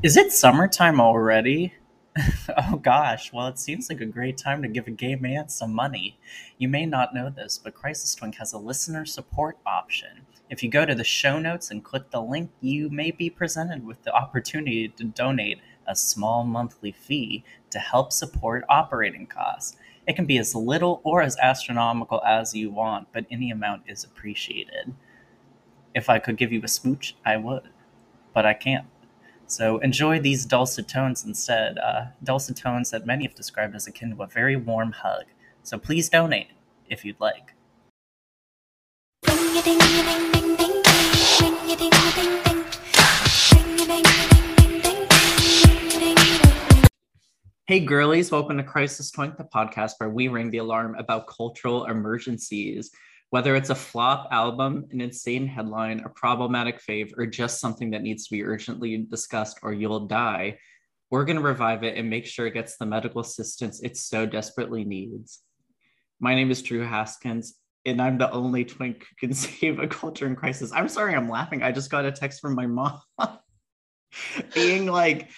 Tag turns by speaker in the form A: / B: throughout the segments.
A: Is it summertime already? oh gosh, well, it seems like a great time to give a gay man some money. You may not know this, but Crisis Twink has a listener support option. If you go to the show notes and click the link, you may be presented with the opportunity to donate a small monthly fee to help support operating costs. It can be as little or as astronomical as you want, but any amount is appreciated. If I could give you a smooch, I would, but I can't. So enjoy these dulcet tones instead, uh, dulcet tones that many have described as akin to a very warm hug. So please donate if you'd like. Hey girlies, welcome to Crisis Twink, the podcast where we ring the alarm about cultural emergencies. Whether it's a flop album, an insane headline, a problematic fave, or just something that needs to be urgently discussed or you'll die, we're going to revive it and make sure it gets the medical assistance it so desperately needs. My name is Drew Haskins, and I'm the only twink who can save a culture in crisis. I'm sorry I'm laughing. I just got a text from my mom being like,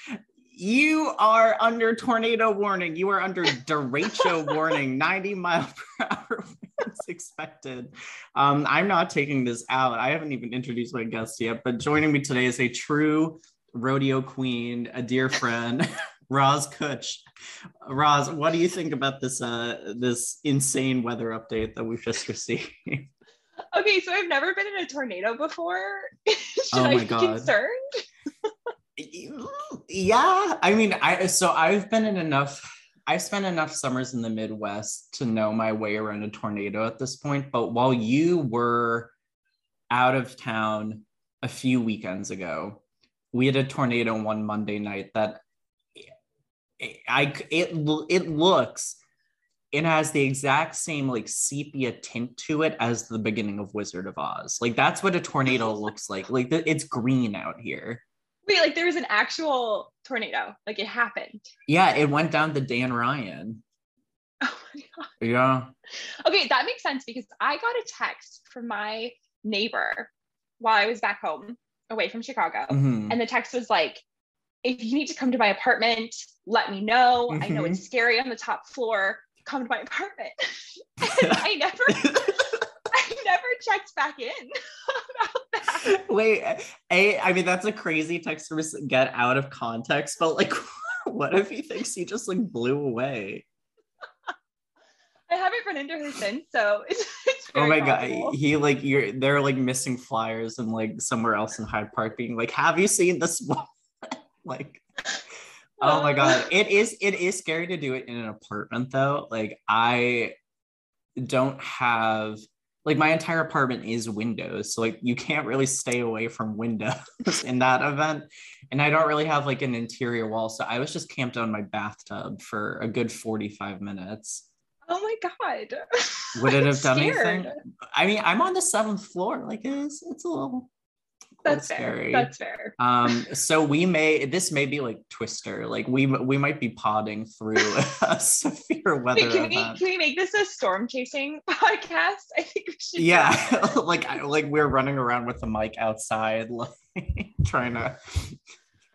A: you are under tornado warning. You are under derecho warning. 90 mile per hour winds expected. Um, I'm not taking this out. I haven't even introduced my guest yet, but joining me today is a true rodeo queen, a dear friend, Roz Kutsch. Roz, what do you think about this uh, this insane weather update that we've just received?
B: Okay, so I've never been in a tornado before. Should
A: Oh
B: I be
A: God.
B: concerned?
A: Yeah i mean i so i've been in enough i've spent enough summers in the midwest to know my way around a tornado at this point but while you were out of town a few weekends ago we had a tornado one monday night that i it it looks it has the exact same like sepia tint to it as the beginning of wizard of oz. Like that's what a tornado looks like. Like it's green out here
B: Wait, like there was an actual tornado. Like it happened.
A: Yeah, it went down to Dan Ryan.
B: Oh my god.
A: Yeah.
B: Okay, that makes sense because I got a text from my neighbor while I was back home away from Chicago.
A: Mhm.
B: And the text was like, if you need to come to my apartment, let me know. I know it's scary on the top floor. Come to my apartment. I never I never checked back in about.
A: Wait, a I mean that's a crazy text to get out of context, but like, what if he thinks he just like blew away?
B: I haven't run into her since, so it's, it's
A: Oh my
B: possible.
A: god, he like you're they're like missing flyers and like somewhere else in Hyde Park being like, have you seen this one? like, oh my god, it is it is scary to do it in an apartment though. Like I don't have like my entire apartment is windows so like you can't really stay away from windows in that event and i don't really have like an interior wall so i was just camped on my bathtub for a good 45 minutes
B: Oh my god.
A: would it have done
B: scared.
A: anything i mean i'm on the seventh floor like it's it's a little
B: That's fair. That's fair.
A: um so we may this may be like twister like we we might be podding through a severe weather
B: Wait, can we can we make this a storm chasing podcast? I think we should.
A: yeah like I- like we're running around with the mic outside like trying to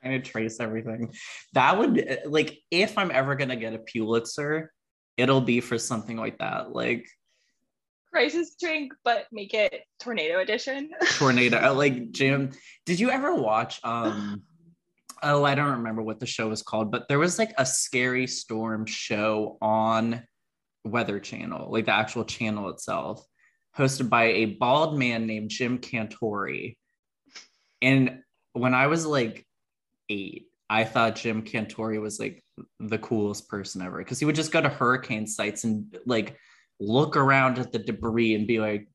A: trying to trace everything that would like if i'm ever gonna get a pulitzer it'll be for something like that like
B: Crisis Twink, but make it tornado edition.
A: tornado uh, like jim did you ever watch um oh i don't remember what the show was called but there was like a scary storm show on weather channel like the actual channel itself hosted by a bald man named jim cantore and when i was like eight i thought jim cantore was like the coolest person ever because he would just go to hurricane sites and like look around at the debris and be like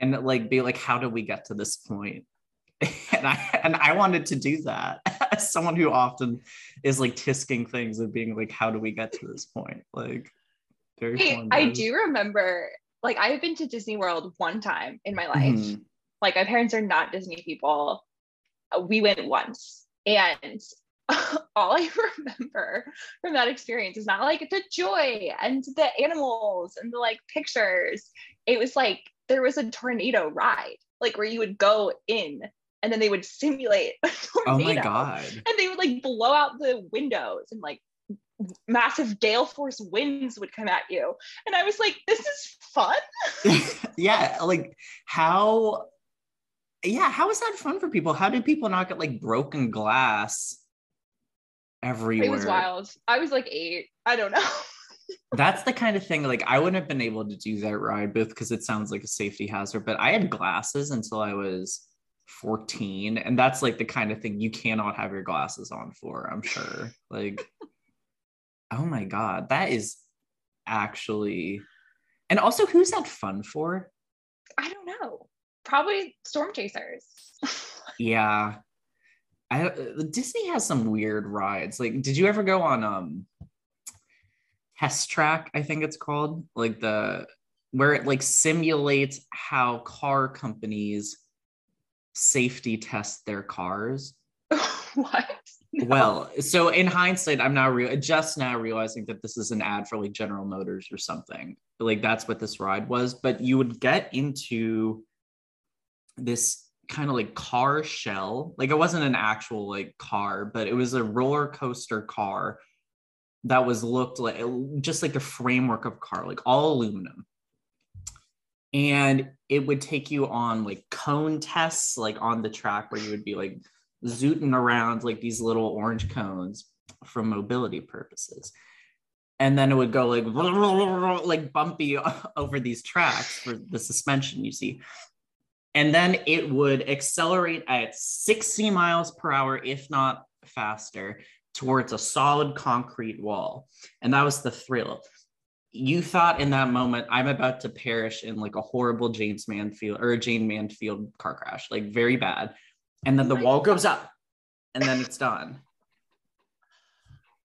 A: and like be like how did we get to this point and i and i wanted to do that as someone who often is like tisking things and being like how do we get to this point like very fun
B: I do remember, like, I have been to Disney World one time in my life.
A: Mhm.
B: Like, my parents are not Disney people. We went once, and all I remember from that experience is not like the joy and the animals and the like pictures. It was like there was a tornado ride, like where you would go in and then they would simulate a tornado.
A: Oh my god.
B: And they would like blow out the windows and like massive gale force winds would come at you. And I was like, this is fun.
A: yeah, like how yeah, how is that fun for people? How did people not get like broken glass everywhere?
B: It was wild. I was like eight. I don't know.
A: That's the kind of thing like I wouldn't have been able to do that ride both because it sounds like a safety hazard, but I had glasses until I was 14 and that's like the kind of thing you cannot have your glasses on for, I'm sure. like oh my god, that is actually and also who's that fun for?
B: I don't know. Probably storm chasers.
A: yeah. I Disney has some weird rides. Like did you ever go on um test track i think it's called? Like the where it like simulates how car companies safety test their cars?
B: What?
A: No. well so in hindsight i'm now re- just now realizing that this is an ad for like general motors or something. Like that's what this ride was. But you would get into this kind of like car shell like it wasn't an actual like car but it was a roller coaster car that was looked like just like the framework of car, like all aluminum. And it would take you on like cone tests, like on the track where you would be like zooting around like these little orange cones for mobility purposes. And then it would go like like bumpy over these tracks for the suspension you see. And then it would accelerate at 60 miles per hour, if not faster, towards a solid concrete wall. And that was the thrill. You thought in that moment, I'm about to perish in like a horrible James Manfield or a Jayne Mansfield car crash, like very bad. And then the wall goes up and then it's done.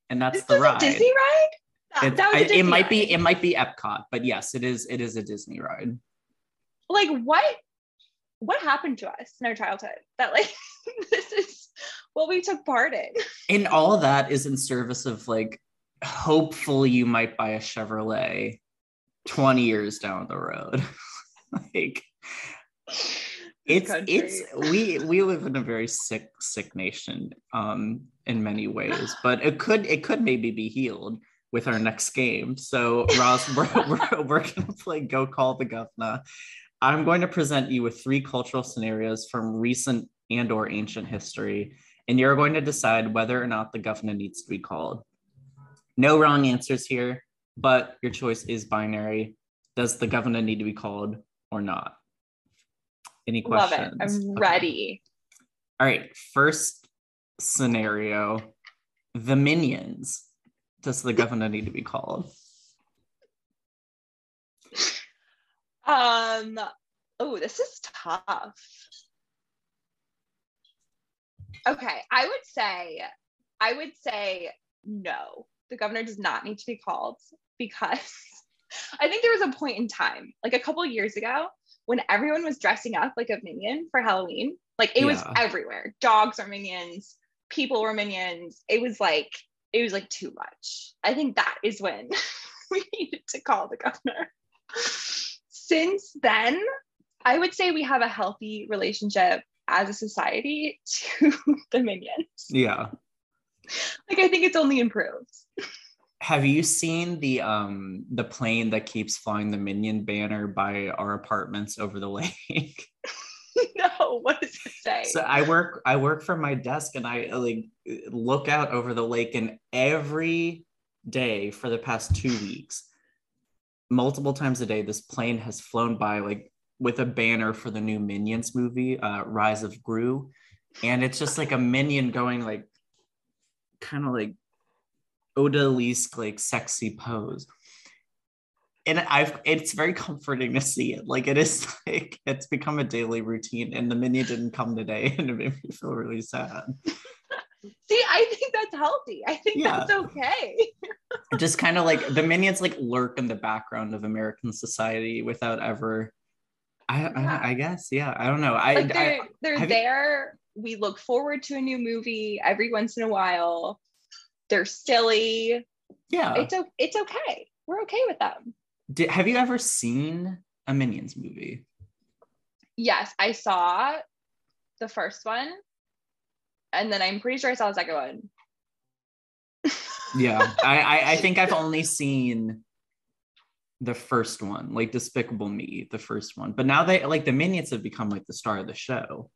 A: And that's
B: this
A: the ride.
B: Disney ride?
A: That, that I, it might ride. be it might be Epcot, but yes, it is it is a Disney ride.
B: Like what what happened to us in our childhood that like this is what we took part in?
A: And all of that is in service of like hopefully you might buy a chevrolet 20 years down the road. Like it's it's we we live in a very sick sick nation um in many ways but it could it could maybe be healed with our next game. So Roz we're, we're, we're gonna play go call the governor I'm going to present you with three cultural scenarios from recent and or ancient history, and you're going to decide whether or not the governor needs to be called. No wrong answers here, but your choice is binary. Does the governor need to be called or not? Any questions?
B: Love it. I'm ready.
A: All right. First scenario the minions. Does the governor need to be called?
B: Um, oh, this is tough. Okay, I would say, I would say no. The governor does not need to be called because I think there was a point in time, like a couple years ago, when everyone was dressing up like a minion for Halloween. Like it yeah. was everywhere. Dogs are minions, people were minions. It was like it was like too much. I think that is when we needed to call the governor since then, I would say we have a healthy relationship as a society to the minions.
A: Yeah.
B: Like I think it's only improved.
A: Have you seen the um the plane that keeps flying the minion banner by our apartments over the lake?
B: no, what does it say?
A: So I work I work from my desk and I like look out over the lake and every day for the past 2 weeks multiple times a day this plane has flown by like with a banner for the new minions movie uh rise of gru. And it's just like a minion going like kind of like odalisque like sexy pose. And i've it's very comforting to see it. Like it is like it's become a daily routine. And the minion didn't come today and it made me feel really sad
B: See, I think that's healthy. I think yeah. that's okay.
A: Just kind of like the minions like lurk in the background of American society without ever. I yeah. I, I, guess yeah. I don't know. I
B: like they're I, they're there. You... We look forward to a new movie every once in a while. They're silly.
A: Yeah,
B: it's it's okay. We're okay with them.
A: Did, have you ever seen a Minions movie?
B: Yes, I saw the first one, and then I'm pretty sure I saw the second one.
A: yeah, I, I I think I've only seen the first one, like Despicable Me, the first one. But now they like the Minions have become like the star of the show.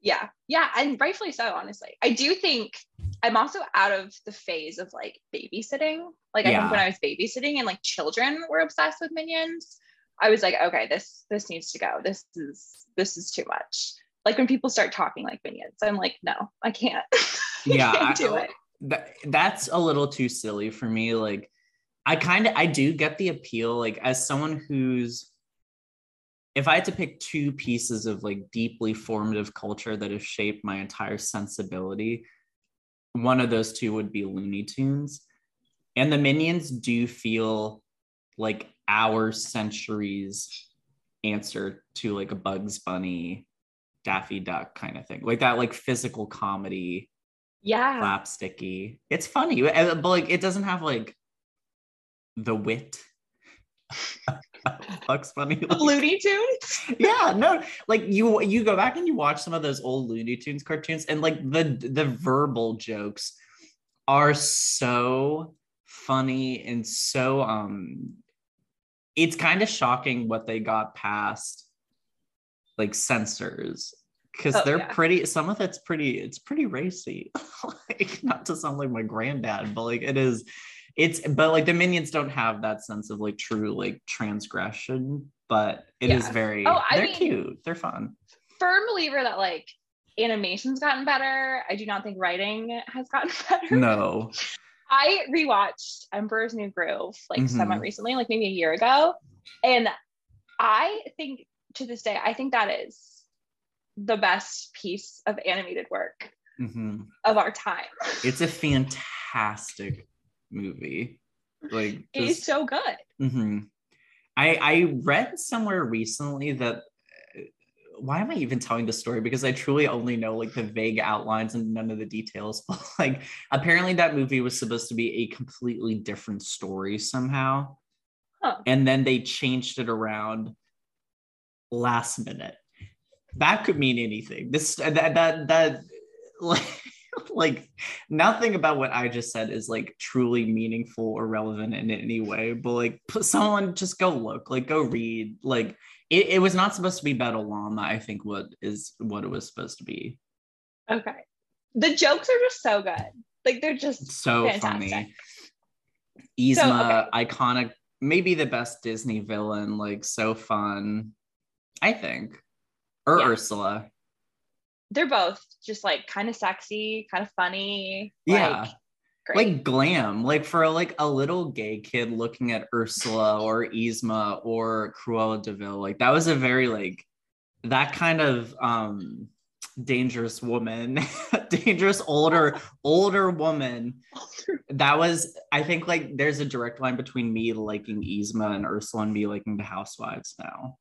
B: Yeah, yeah, and rightfully so, honestly. I do think I'm also out of the phase of like babysitting. Like I
A: Yeah.
B: think when I was babysitting and like children were obsessed with minions, I was like, okay, this this needs to go. This is this is too much. Like when people start talking like minions, I'm like, no, I can't.
A: Yeah,
B: I can't
A: I-
B: uh, it.
A: That, that's a little too silly for me. Like, I kind of I do get the appeal. Like, as someone who's if I had to pick two pieces of like deeply formative culture that have shaped my entire sensibility, one of those two would be Looney Tunes. And the Minions do feel like our century's answer to like a Bugs Bunny, Daffy Duck kind of thing. Like that like physical comedy,
B: Yeah.
A: slapsticky. It's funny, but like it doesn't have like the wit. Bugs Bunny. like-
B: Looney Tunes.
A: yeah no like you you go back and you watch some of those old looney tunes cartoons and like the the verbal jokes are so funny and so um it's kind of shocking what they got past like censors because
B: Oh,
A: they're
B: yeah.
A: pretty some of it's pretty it's pretty racy like not to sound like my granddad but like it is it's but like the minions don't have that sense of like true like transgression but it is
B: Yeah.
A: very
B: Oh, I
A: they're
B: mean-
A: cute they're fun
B: Firm believer that like animation's gotten better. I do not think writing has gotten better.
A: no
B: I rewatched Emperor's New Groove like
A: Mhm.
B: somewhat recently, like maybe a year ago. And I think to this day, I think that is the best piece of animated work
A: Mhm.
B: of our time.
A: it's a fantastic movie like
B: It is so good.
A: Mhm. I I read somewhere recently that uh, why am I even telling the story? Because I truly only know like the vague outlines and none of the details. But like apparently that movie was supposed to be a completely different story somehow.
B: Huh.
A: And then they changed it around last minute. That could mean anything. This that that that like like nothing about what I just said is like truly meaningful or relevant in any way. But like someone just go look, like go read. Like it, it was not supposed to be about Alama, I think what is what it was supposed to be.
B: Okay. The jokes are just so good. Like they're just
A: So
B: Fantastic.
A: funny. Yzma,
B: okay.
A: iconic, maybe the best Disney villain, like so fun. I think. Or
B: Yeah.
A: Ursula.
B: they're both just like kind of sexy, kind of funny.
A: Yeah.
B: Like, great.
A: like glam like for like a little gay kid looking at ursula or yzma or cruella de vil like that was a very like that kind of um dangerous woman dangerous older older woman that was i think like there's a direct line between me liking yzma and ursula and me liking the housewives now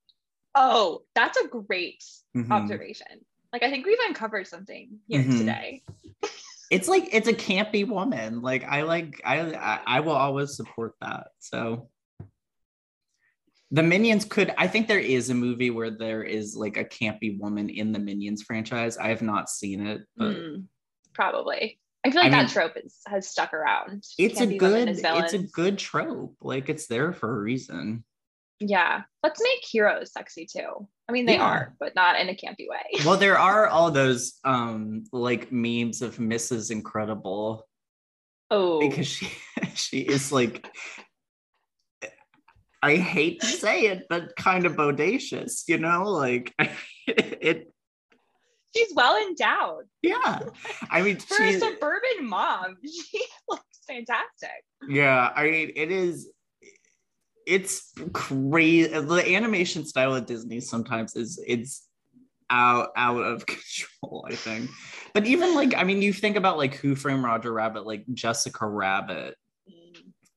B: oh, that's a great
A: Mhm.
B: observation. Like I think we've uncovered something here
A: Mhm.
B: today.
A: it's like it's a campy woman like i like I, I will always support that so the minions could i think there is a movie where there is like a campy woman in the minions franchise i have not seen it but
B: Hmm, probably. I feel like
A: I
B: that
A: mean,
B: trope is, has stuck around.
A: it's
B: Can't
A: a good it's a good trope like it's there for a reason
B: Yeah. Let's make heroes sexy too. I mean, they
A: Yeah.
B: are, but not in a campy way.
A: well there are all those um like memes of mrs incredible
B: Oh,
A: because she she is like I hate to say it, but kind of bodacious, you know, like it.
B: she's well endowed.
A: Yeah, I mean,
B: For a suburban mom, she looks fantastic.
A: yeah, I mean, it is. It's crazy. The animation style at Disney sometimes is it's out out of control. I think, but even like, I mean, you think about like Who Framed Roger Rabbit, like Jessica Rabbit.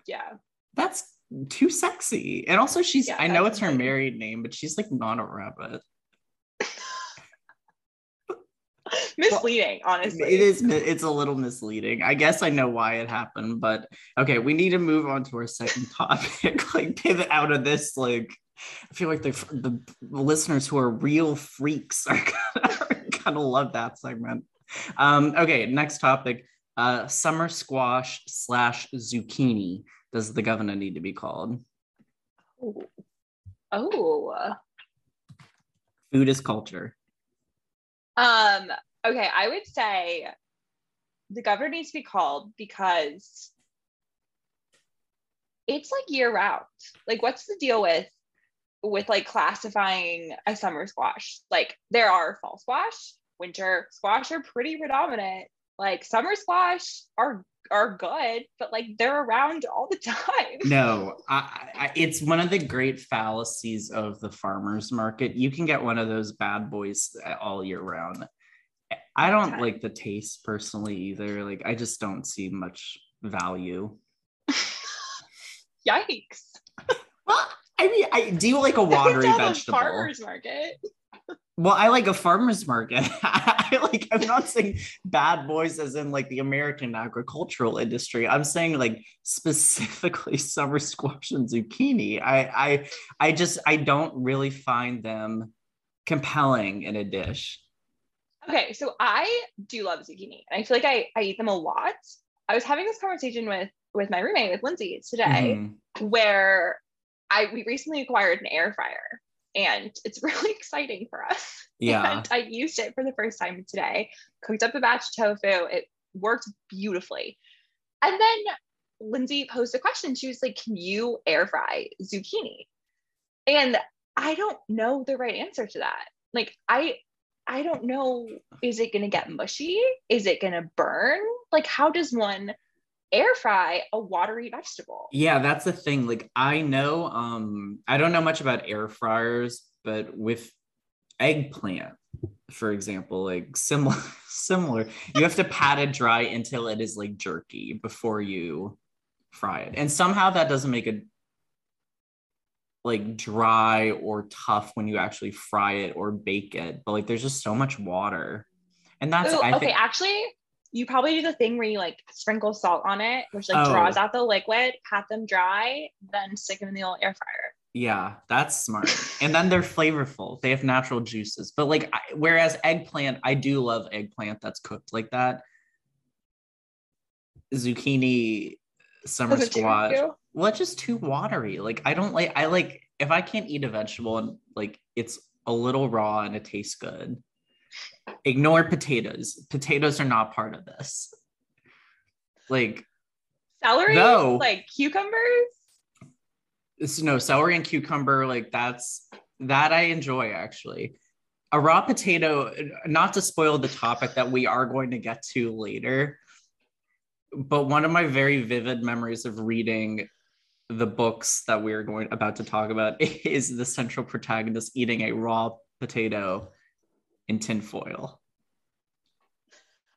B: Yeah.
A: That's too sexy. And also she's
B: Yeah,
A: I know it's her married name, but she's like not a rabbit.
B: Misleading, honestly.
A: It is it's a little misleading. I guess I know why it happened, but okay, we need to move on to our second topic. like pivot out of this like I feel like the the listeners who are real freaks are gonna, are kind of love that segment. Um, okay, next topic. Uh, summer squash slash zucchini. Does the governor need to be called?
B: Oh. oh.
A: Food is culture.
B: Um, okay, I would say the governor needs to be called because it's like year round. Like, what's the deal with with like classifying a summer squash? Like, there are fall squash, winter squash are pretty predominant. Like, summer squash are are good, but like they're around all the time.
A: No, I, I, it's one of the great fallacies of the farmers market. You can get one of those bad boys uh, all year round. I don't okay. like the taste personally either. Like I just don't see much value.
B: Yikes.
A: well, I mean, I do you like a watery vegetable.
B: farmers market.
A: Well, I like a farmer's market. I like I'm not saying bad boys as in like the American agricultural industry. I'm saying like specifically summer squash and zucchini. I I I just I don't really find them compelling in a dish.
B: Okay, so I do love zucchini. And I feel like I, I eat them a lot. I was having this conversation with with my roommate with Lindsay today, mm-hmm. where I we recently acquired an air fryer and it's really exciting for us.
A: Yeah.
B: And I used it for the first time today, cooked up a batch of tofu. It worked beautifully. And then Lindsay posed a question. She was like, Can you air fry zucchini? And I don't know the right answer to that. Like, I I don't know, is it gonna get mushy? Is it gonna burn? Like, how does one air fry a watery vegetable.
A: Yeah, that's the thing. Like I know um I don't know much about air fryers, but with eggplant, for example, like similar similar, you have to pat it dry until it is like jerky before you fry it. And somehow that doesn't make it like dry or tough when you actually fry it or bake it. But like there's just so much water. And that's
B: Ooh, okay, think- actually you probably do the thing where you like sprinkle salt on it, which like oh. draws out the liquid, pat them dry, then stick them in the old air fryer.
A: Yeah, that's smart. and then they're flavorful. They have natural juices. But like, I, whereas eggplant, I do love eggplant that's cooked like that. Zucchini, summer squash. Well, it's just too watery. Like, I don't like. I like if I can't eat a vegetable and like it's a little raw and it tastes good ignore potatoes. Potatoes are not part of this. Like
B: celery, like cucumbers.
A: It's, no celery and cucumber. Like that's that I enjoy actually. A raw potato, not to spoil the topic that we are going to get to later, but one of my very vivid memories of reading the books that we're going about to talk about is the central protagonist eating a raw potato in tinfoil.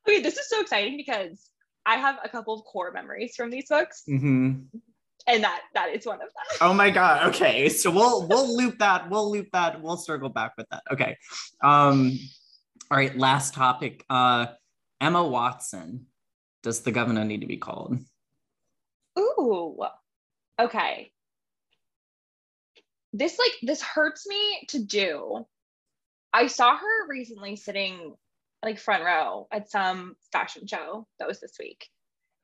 B: Okay, this is so exciting because I have a couple of core memories from these books.
A: Mm-hmm.
B: And that that is one of them.
A: Oh my god. Okay. So we'll we'll loop that. We'll loop that. We'll circle back with that. Okay. Um all right, last topic. Uh Emma Watson. Does the governor need to be called?
B: Ooh. Okay. This like this hurts me to do I saw her recently sitting like front row at some fashion show that was this week.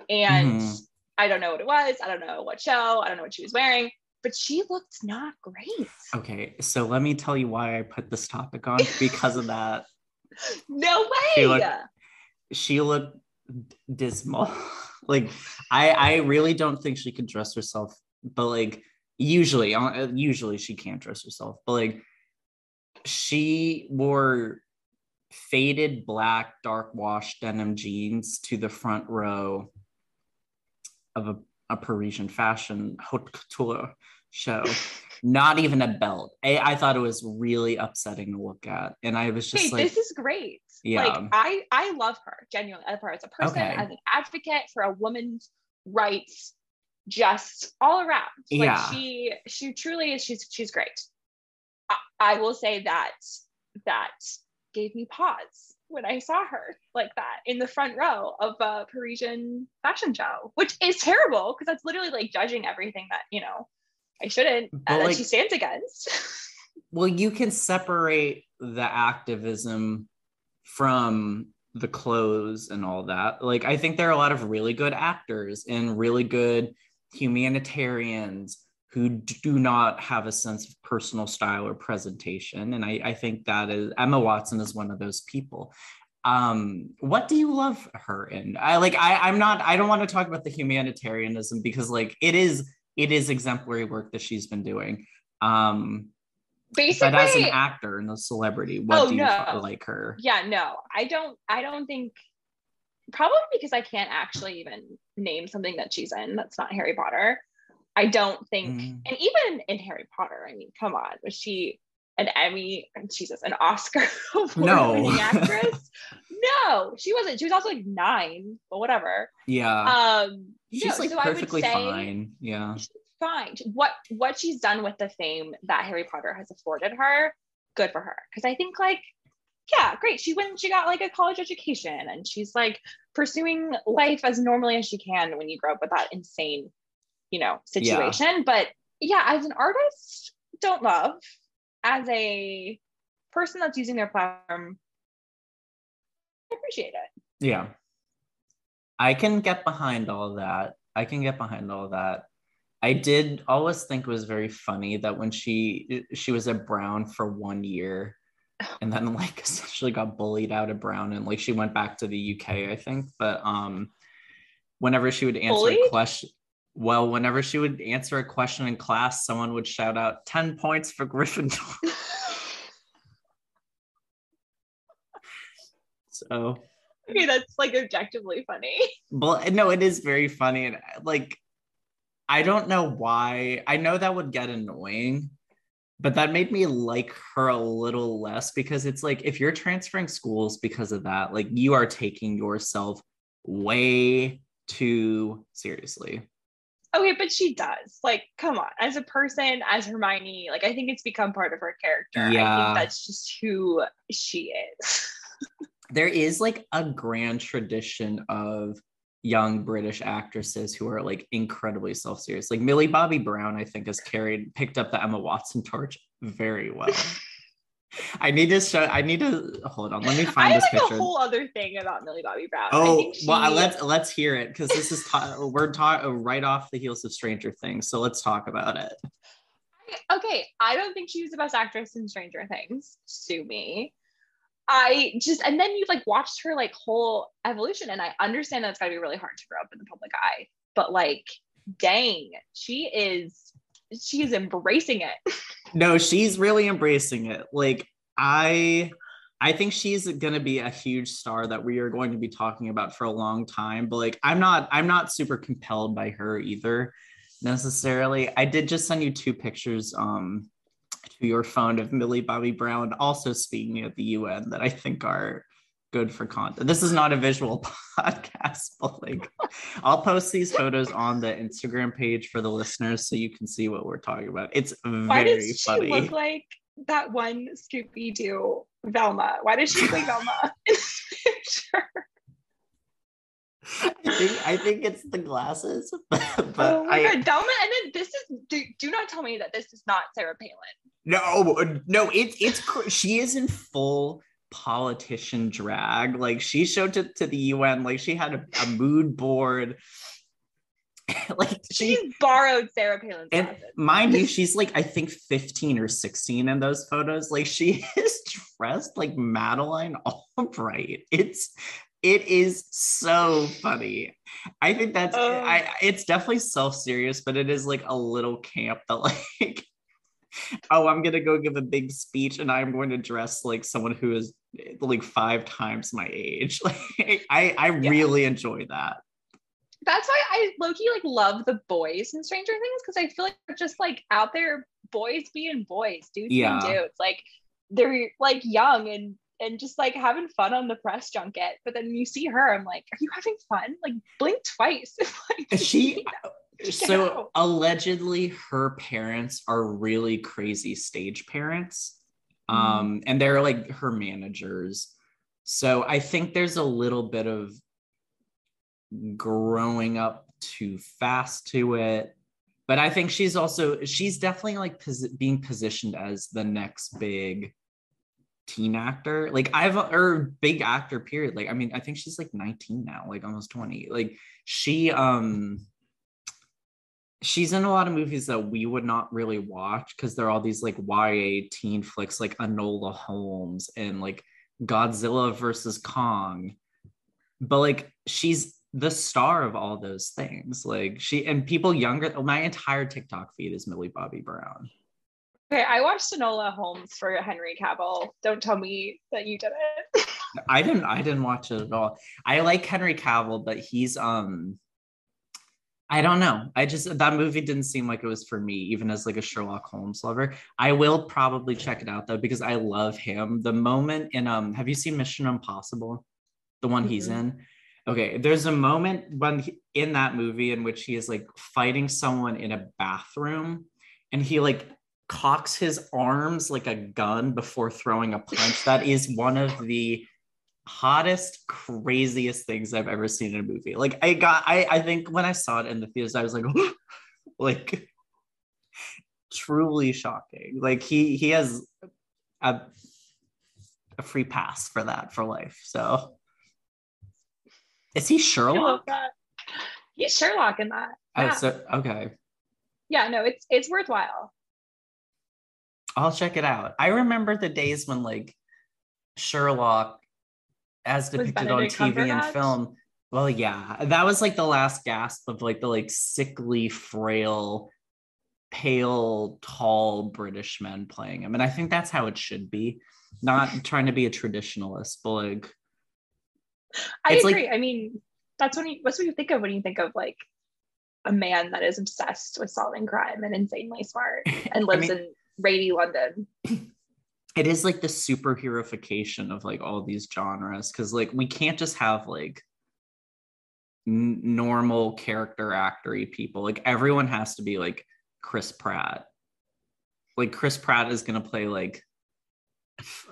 B: And mm. I don't know what it was. I don't know what show. I don't know what she was wearing, but she looked not great.
A: Okay. So let me tell you why I put this topic on because of that.
B: no way.
A: She looked, she looked dismal. like I I really don't think she could dress herself, but like usually uh, usually she can't dress herself, but like she wore faded black dark wash denim jeans to the front row of a, a Parisian fashion haute couture show. Not even a belt. I, I, thought it was really upsetting to look at, and I was just hey, like,
B: "This is great." Yeah, like I I love her genuinely. I love her as a person, okay. as an advocate for a woman's rights, just all around. Like yeah, she she truly is. She's she's great. I, will say that that gave me pause when I saw her like that in the front row of a Parisian fashion show, which is terrible because that's literally like judging everything that, you know, I shouldn't, uh, that like, she stands against.
A: well, you can separate the activism from the clothes and all that. Like I think there are a lot of really good actors and really good humanitarians who do not have a sense of personal style or presentation. And I, I think that is Emma Watson is one of those people. Um, what do you love her in? I like I, I'm not I don't want to talk about the humanitarianism because like it is it is exemplary work that she's been doing. Um
B: basically
A: but as an actor and a celebrity, what
B: Oh,
A: do you
B: no.
A: like her?
B: yeah no i don't i don't think probably because i can't actually even name something that she's in that's not harry potter i don't think
A: Mm.
B: and even in harry potter i mean come on was she an emmy jesus an oscar
A: No.
B: winning actress no she wasn't she was also like nine but whatever
A: Yeah.
B: um
A: she's
B: no,
A: like
B: so I would
A: perfectly
B: say
A: fine. Yeah.
B: she's fine what what she's done with the fame that harry potter has afforded her good for her because i think like yeah great she went she got like a college education and she's like pursuing life as normally as she can when you grow up with that insane you know situation but yeah as an artist don't love as a person that's using their platform I appreciate it
A: Yeah. I can get behind all that. I can get behind all that. I did always think it was very funny that when she she was at Brown for one year and then like essentially got bullied out of Brown and like she went back to the UK, I think. But um whenever she would answer
B: Bullied?
A: a question well, whenever she would answer a question in class, someone would shout out 10 points for Gryffindor. so
B: okay that's like objectively funny
A: But no, it is very funny. And like, I don't know why. I know that would get annoying, but that made me like her a little less because it's like if you're transferring schools because of that, like you are taking yourself way too seriously.
B: Okay, but she does. Like, come on. As a person, as Hermione, like I think it's become part of her character. I
A: Yeah.
B: think that's just who she is.
A: There is like a grand tradition of young British actresses who are like incredibly self-serious. Like Millie Bobby Brown, I think, has carried picked up the Emma Watson torch very well. I need to show. I need to hold on. Let me find I
B: have
A: this
B: like
A: picture.
B: a whole other thing about Millie Bobby Brown. I
A: oh,
B: think she,
A: well, let's let's hear it because this is ta- we're talking uh, right off the heels of Stranger Things. So let's talk about it.
B: okay, I don't think she was the best actress in Stranger Things. Sue me. I just and then you've like watched her like whole evolution, and I understand that it's gotta be really hard to grow up in the public eye, but like, dang, she is she is embracing it.
A: No, she's really embracing it. Like I I think she's going to be a huge star that we are going to be talking about for a long time, but like I'm not I'm not super compelled by her either necessarily. I did just send you two pictures um to your phone of Millie Bobby Brown also speaking at the UN that I think are good for content. This is not a visual podcast, but like I'll post these photos on the Instagram page for the listeners so you can see what we're talking about. It's very Why
B: does she
A: funny.
B: look like that one Scooby Doo Velma? Why does she look like Velma in this picture?
A: I think I think it's the glasses, but,
B: oh my
A: I
B: god, Velma! And then this is do, do not tell me that this is not Sarah Palin.
A: no no it's it's she is in full politician drag. Like she showed to, to the UN, like she had a, a mood board. like she
B: She's borrowed Sarah Palin's
A: and mind you, she's like I think 15 or 16 in those photos. Like she is dressed like Madeleine Albright. It's it is so funny. I think that's
B: Oh.
A: I it's definitely self-serious, but it is like a little camp that like oh, I'm gonna go give a big speech and I'm going to dress like someone who is like five times my age. Like I I
B: Yeah.
A: really enjoy that.
B: That's why I low-key like love the boys in Stranger Things because I feel like they're just like out there, boys being boys, dudes
A: Yeah.
B: being dudes. Like they're like young and and just like having fun on the press junket. But then you see her, I'm like, are you having fun? Like blink twice. like,
A: She uh,
B: so
A: allegedly her parents are really crazy stage parents. Um and they're like her managers so i think there's a little bit of growing up too fast to it but i think she's also she's definitely like being positioned as the next big teen actor. Like I've or big actor period. Like I mean, I think she's like 19 now, like almost 20. Like she um she's in a lot of movies that we would not really watch because they're all these like YA teen flicks like Enola Holmes and like Godzilla versus Kong. But like she's the star of all those things. Like she and people younger, my entire TikTok feed is Millie Bobby Brown.
B: Okay, I watched Enola Holmes for Henry Cavill. Don't tell me that you did it.
A: I didn't I didn't watch it at all. I like Henry Cavill, but he's um I don't know. I just that movie didn't seem like it was for me, even as like a Sherlock Holmes lover. I will probably check it out though because I love him. The moment in um, have you seen Mission Impossible, the one mm-hmm. he's in? Okay, there's a moment when he, in that movie in which he is like fighting someone in a bathroom, and he like cocks his arms like a gun before throwing a punch. that is one of the hottest, craziest things I've ever seen in a movie. Like I got, I I think when I saw it in the theaters, I was like, like truly shocking. Like he he has a a free pass for that for life. So is he Sherlock?
B: Oh, He's Sherlock in that.
A: Oh, yeah. Oh, so okay.
B: Yeah, no, it's it's worthwhile.
A: I'll check it out. I remember the days when like Sherlock as depicted on TV and film. Well, yeah, that was like the last gasp of like the like sickly, frail, pale, tall British men playing him, and I think that's how it should be. Not trying to be a traditionalist, but like,
B: I agree. Like, I mean, that's when you that's what you think of when you think of like a man that is obsessed with solving crime and insanely smart and lives I mean, in rainy London.
A: it is like the superheroification of like all these genres because like we can't just have like n- normal character actory people. Like everyone has to be like chris pratt. Like chris pratt is going to play like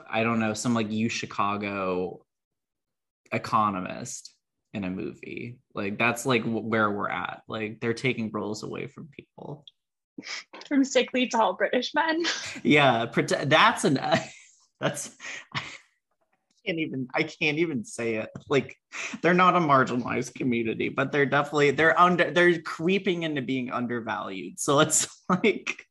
A: i don't know some like you chicago economist in a movie. Like that's like where we're at. Like they're taking roles away from people
B: from sickly tall British men.
A: Yeah, that's an that's I can't even I can't even say it. Like they're not a marginalized community, but they're definitely they're under they're creeping into being undervalued. So let's like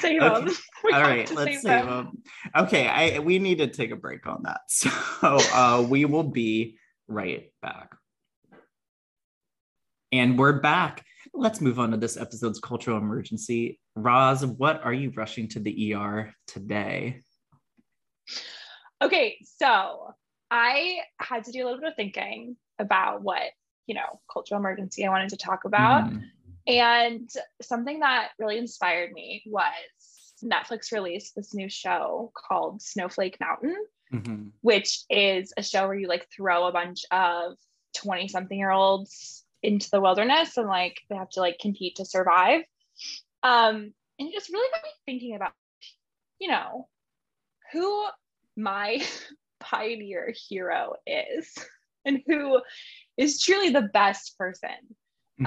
B: save okay. them.
A: We All right, let's save, save them. them. Okay, I we need to take a break on that. So uh, we will be right back. And we're back let's move on to this episode's cultural emergency. Roz, what are you rushing to the ER today?
B: Okay, so I had to do a little bit of thinking about what, you know, cultural emergency I wanted to talk about. Mm. And something that really inspired me was Netflix released this new show called Snowflake Mountain, mm-hmm. which is a show where you like throw a bunch of 20 something year olds into the wilderness and like they have to like compete to survive. Um, and it just really got me thinking about, you know, who my pioneer hero is and who is truly the best person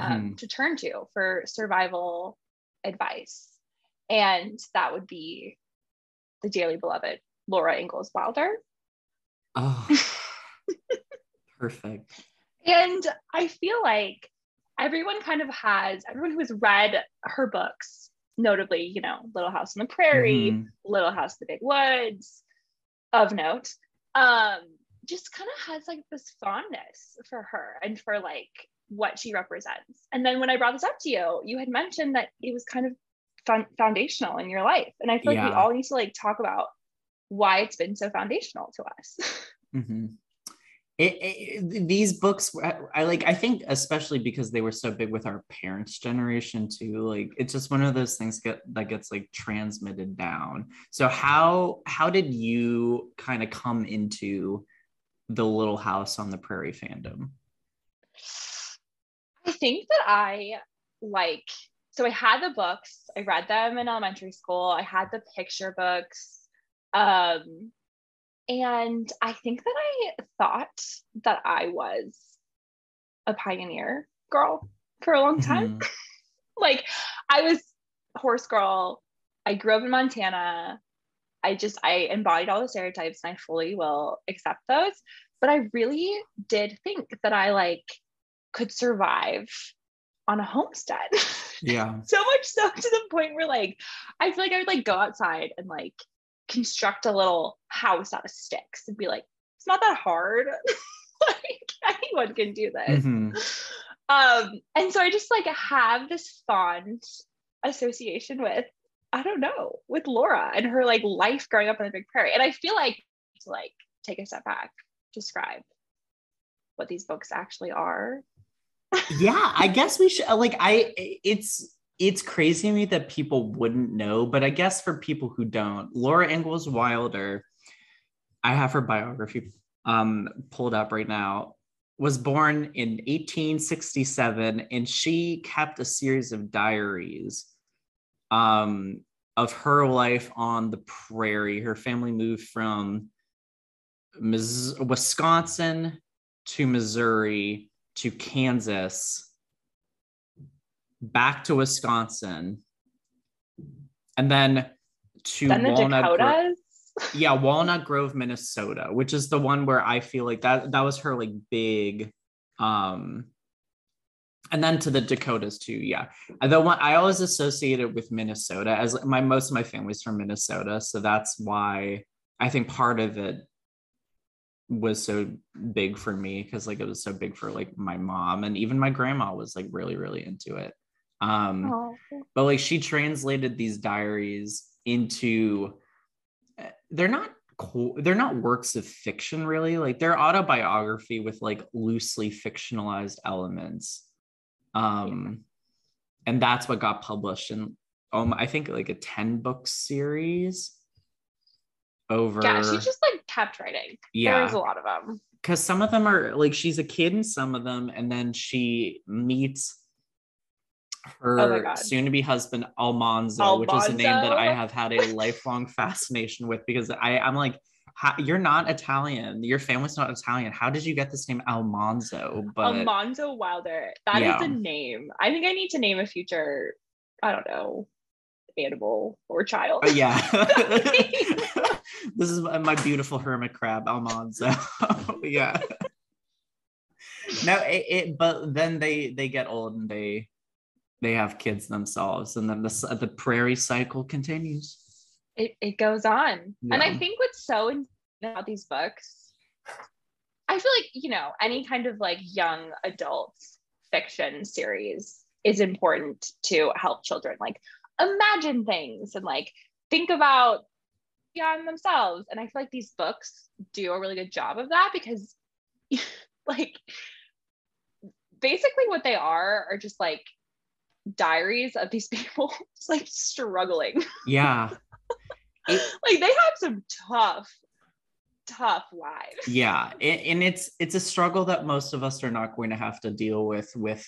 B: um, mm-hmm. to turn to for survival advice. And that would be the dearly beloved Laura Ingalls Wilder.
A: Oh, perfect.
B: And I feel like everyone kind of has, everyone who has read her books, notably, you know, Little House on the Prairie, mm-hmm. Little House in the Big Woods, of note, um, just kind of has like this fondness for her and for like what she represents. And then when I brought this up to you, you had mentioned that it was kind of foundational in your life. And I feel yeah. like we all need to like talk about why it's been so foundational to us.
A: Mm-hmm it, it, these books i like i think especially because they were so big with our parents generation too like it's just one of those things get that gets like transmitted down. So how how did you kind of come into the little house on the prairie fandom?
B: I think that i like so i had the books i read them in elementary school i had the picture books um and I think that I thought that I was a pioneer girl for a long time. Mm-hmm. like I was horse girl. I grew up in Montana. I just I embodied all the stereotypes and I fully will accept those. But I really did think that I like could survive on a homestead.
A: Yeah.
B: so much so to the point where like I feel like I would like go outside and like construct a little house out of sticks and be like, it's not that hard. like anyone can do this.
A: Mhm.
B: Um, and so I just like have this fond association with, I don't know, with Laura and her like life growing up on the big prairie. And I feel like to like take a step back, describe what these books actually are.
A: yeah i guess we should like i it's it's crazy to me that people wouldn't know but i guess for people who don't laura ingalls wilder i have her biography um pulled up right now was born in 1867 and she kept a series of diaries um of her life on the prairie. Her family moved from wisconsin to missouri to Kansas, back to Wisconsin, and then to
B: Then the
A: Walnut Gro-
B: Dakotas.
A: yeah, Walnut Grove, Minnesota, which is the one where I feel like that that was her like big um and then to the Dakotas too. Yeah. The one I always associated with Minnesota as my most of my family's from Minnesota. So that's why I think part of it was so big for me because like it was so big for like my mom and even my grandma was like really, really into it. Um
B: Oh.
A: but like she translated these diaries into eh, they're not cool they're not works of fiction really like they're autobiography with like loosely fictionalized elements um and that's what got published in um i think like a 10 book series over
B: Yeah, she just like kept writing. There
A: yeah
B: was a lot of them.
A: because some of them are like she's a kid in some of them and then she meets her
B: God.
A: soon-to-be husband almanzo, which is a name that i have had a lifelong fascination with because i i'm like how, you're not italian your family's not italian how did you get this name almanzo but
B: Almanzo Wilder. That is
A: Yeah.
B: a name. I think I need to name a future, I don't know, animal or child.
A: uh, yeah this is my beautiful hermit crab almanzo yeah no it, it but then they they get old and they they have kids themselves and then the the prairie cycle continues
B: it, it goes on. And I think what's so in- about these books, I feel like, you know, any kind of like young adult fiction series is important to help children like imagine things and like think about beyond themselves. And I feel like these books do a really good job of that because like basically what they are are just like diaries of these people just like struggling.
A: Yeah.
B: Like they have some tough tough lives
A: yeah and, and it's it's a struggle that most of us are not going to have to deal with with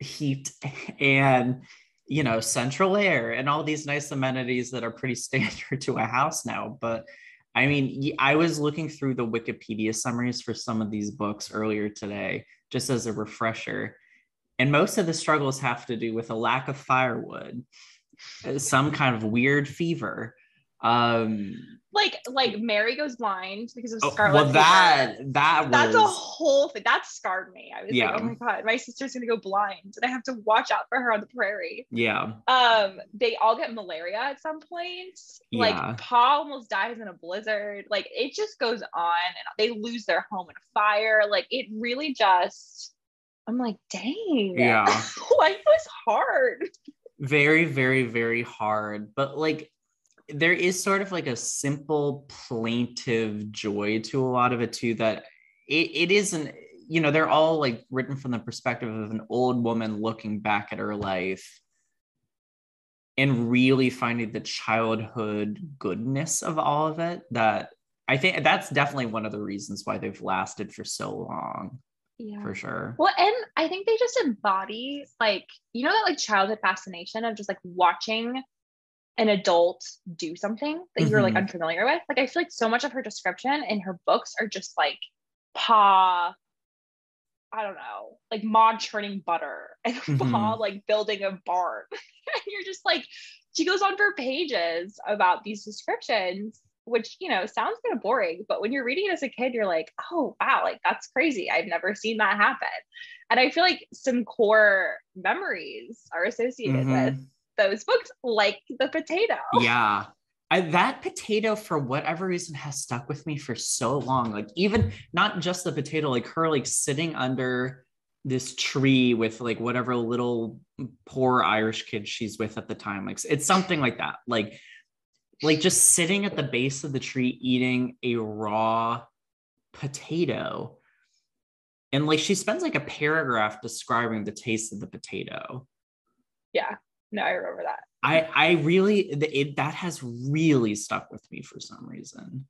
A: heat and you know central air and all these nice amenities that are pretty standard to a house now. But i mean i was looking through the wikipedia summaries for some of these books earlier today just as a refresher and most of the struggles have to do with a lack of firewood uh, some kind of weird fever um
B: like like mary goes blind because of
A: oh,
B: scarlet
A: well
B: fever.
A: that that was
B: that's a whole thing that scarred me i was
A: Yeah.
B: like oh my god my sister's gonna go blind and i have to watch out for her on the prairie
A: yeah
B: um they all get malaria at some point
A: Yeah.
B: like paul almost dies in a blizzard like it just goes on and they lose their home in a fire like it really just i'm like dang.
A: Yeah.
B: life was hard.
A: Very very very hard. But like there is sort of like a simple plaintive joy to a lot of it too that it, it isn't you know they're all like written from the perspective of an old woman looking back at her life and really finding the childhood goodness of all of it that i think that's definitely one of the reasons why they've lasted for so long
B: yeah
A: for sure
B: Well, and I think they just embody like you know that like childhood fascination of just like watching an adult do something that you're like unfamiliar with. Like I feel like so much of her description in her books are just like Pa, I don't know, like Ma churning butter and Pa
A: Mhm.
B: like building a barn. and you're just like she goes on for pages about these descriptions which you know sounds kind of boring but when you're reading it as a kid you're like oh wow like that's crazy i've never seen that happen. And i feel like some core memories are associated mm-hmm. with those books like the potato.
A: Yeah. I, that potato for whatever reason has stuck with me for so long like even not just the potato like her like sitting under this tree with like whatever little poor irish kid she's with at the time like it's something like that like like just sitting at the base of the tree eating a raw potato and like she spends like a paragraph describing the taste of the potato
B: yeah no i remember that
A: i i really it, that has really stuck with me for some reason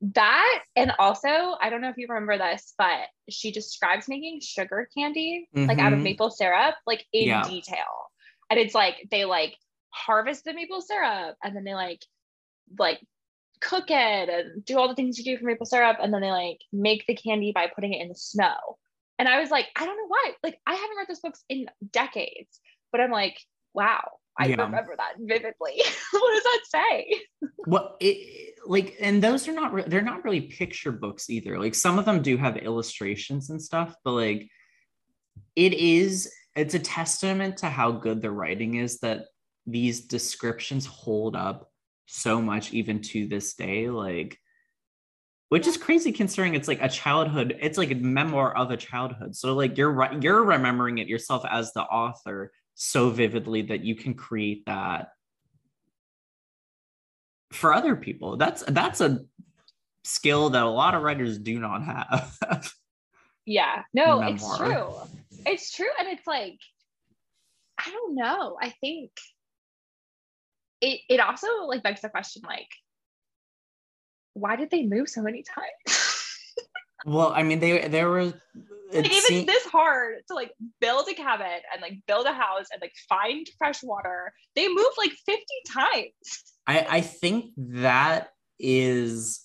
B: that and also i don't know if you remember this but she describes making sugar candy mm-hmm. like out of mm-hmm. maple syrup like in yeah. detail and it's like they like harvest the maple syrup and then they like like cook it and do all the things you do for maple syrup and then they like make the candy by putting it in the snow. And i was like i don't know why. Like i haven't read those books in decades but i'm like wow i yeah. remember that vividly. What does that say?
A: Well it like and those are not re- they're not really picture books either. Like some of them do have illustrations and stuff but like it is it's a testament to how good the writing is that these descriptions hold up so much even to this day like which is crazy considering it's like a childhood it's like a memoir of a childhood. So like you're you're remembering it yourself as the author so vividly that you can create that for other people. That's that's a skill that a lot of writers do not have.
B: Yeah. No memoir. it's true. It's true and it's like i don't know. I think it it also like begs the question like why did they move so many times?
A: Well i mean they there were
B: like, if it's this hard to like build a cabin and like build a house and like find fresh water they moved like 50 times.
A: I i think that is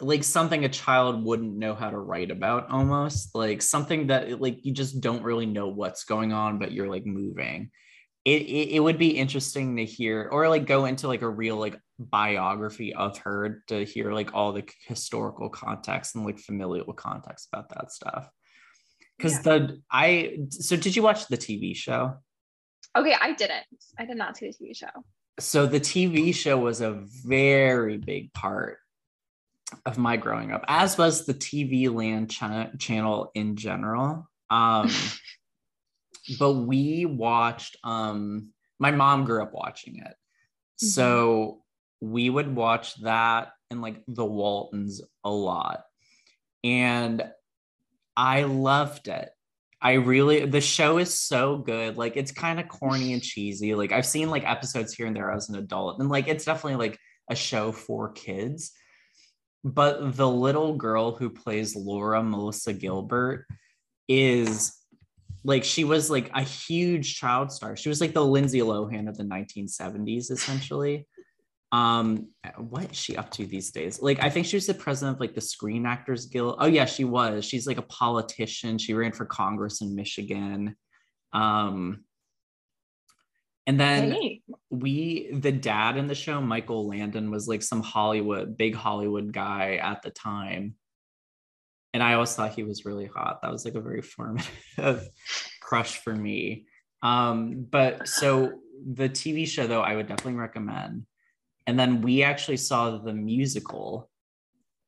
A: like something a child wouldn't know how to write about almost. Like something that like you just don't really know what's going on but you're like moving it, it, it would be interesting to hear or like go into like a real like biography of her to hear like all the historical context and like familial context about that stuff. Because yeah. the i so did you watch the tv show?
B: Okay i didn't. I did not see the tv show.
A: So the tv show was a very big part of my growing up as was the tv land ch- channel in general. Um but we watched um my mom grew up watching it. Mm-hmm. So we would watch that and like the Waltons a lot. And I loved it. I really the show is so good. Like it's kind of corny and cheesy. Like I've seen like episodes here and there as an adult, and like it's definitely like a show for kids. But the little girl who plays Laura Melissa Gilbert is like she was like a huge child star. She was like the Lindsay Lohan of the 1970s, essentially. Um, what is she up to these days? Like, I think she was the president of like the Screen Actors Guild. Oh yeah, she was. She's like a politician. She ran for Congress in Michigan. Um, and then hey. we, the dad in the show, Michael Landon, was like some Hollywood, big Hollywood guy at the time and I always thought he was really hot. That was like a very formative crush for me. Um, but so the TV show though, I would definitely recommend. And then we actually saw the musical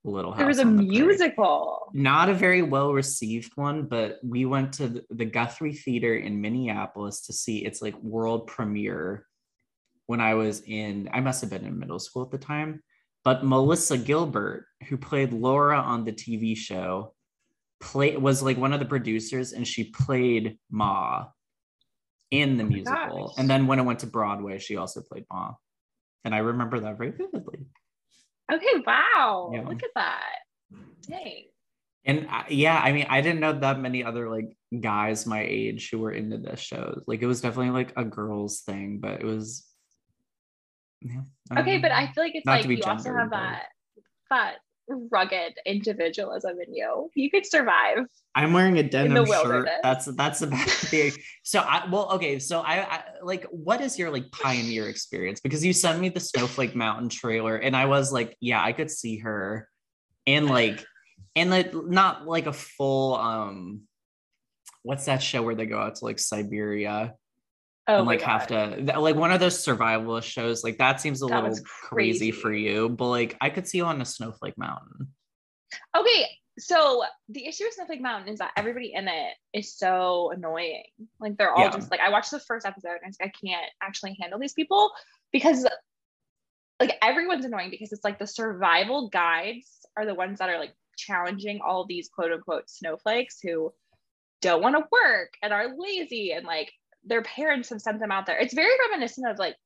A: Little House.
B: There was a the musical.
A: Prairie. Not a very well received one, but we went to the Guthrie Theater in Minneapolis to see its like world premiere when I was in, I must have been in middle school at the time. But Melissa Gilbert, who played Laura on the TV show, play was like one of the producers, and she played Ma in the oh musical. Gosh. And then when it went to Broadway, she also played Ma. And I remember that very vividly.
B: Okay, wow. Yeah. Look at that. Dang.
A: And I, yeah, I mean, I didn't know that many other like guys my age who were into this show. Like it was definitely like a girls thing, but it was
B: yeah. Okay, but I feel like it's Not like you also have but... that that rugged individualism in you. You could survive.
A: I'm wearing a denim shirt. That's that's about the so I well okay so I, I like what is your like pioneer experience because you sent me the Snowflake Mountain trailer and I was like yeah I could see her and like and like not like a full um what's that show where they go out to like Siberia oh and like have to like one of those survivalist shows like that seems a that little crazy. crazy for you but like i could see you on a snowflake mountain
B: okay so the issue with snowflake mountain is that everybody in it is so annoying like they're all yeah. just like i watched the first episode and i can't actually handle these people because like everyone's annoying because it's like the survival guides are the ones that are like challenging all these quote unquote snowflakes who don't want to work and are lazy and like their parents have sent them out there. It's very reminiscent of like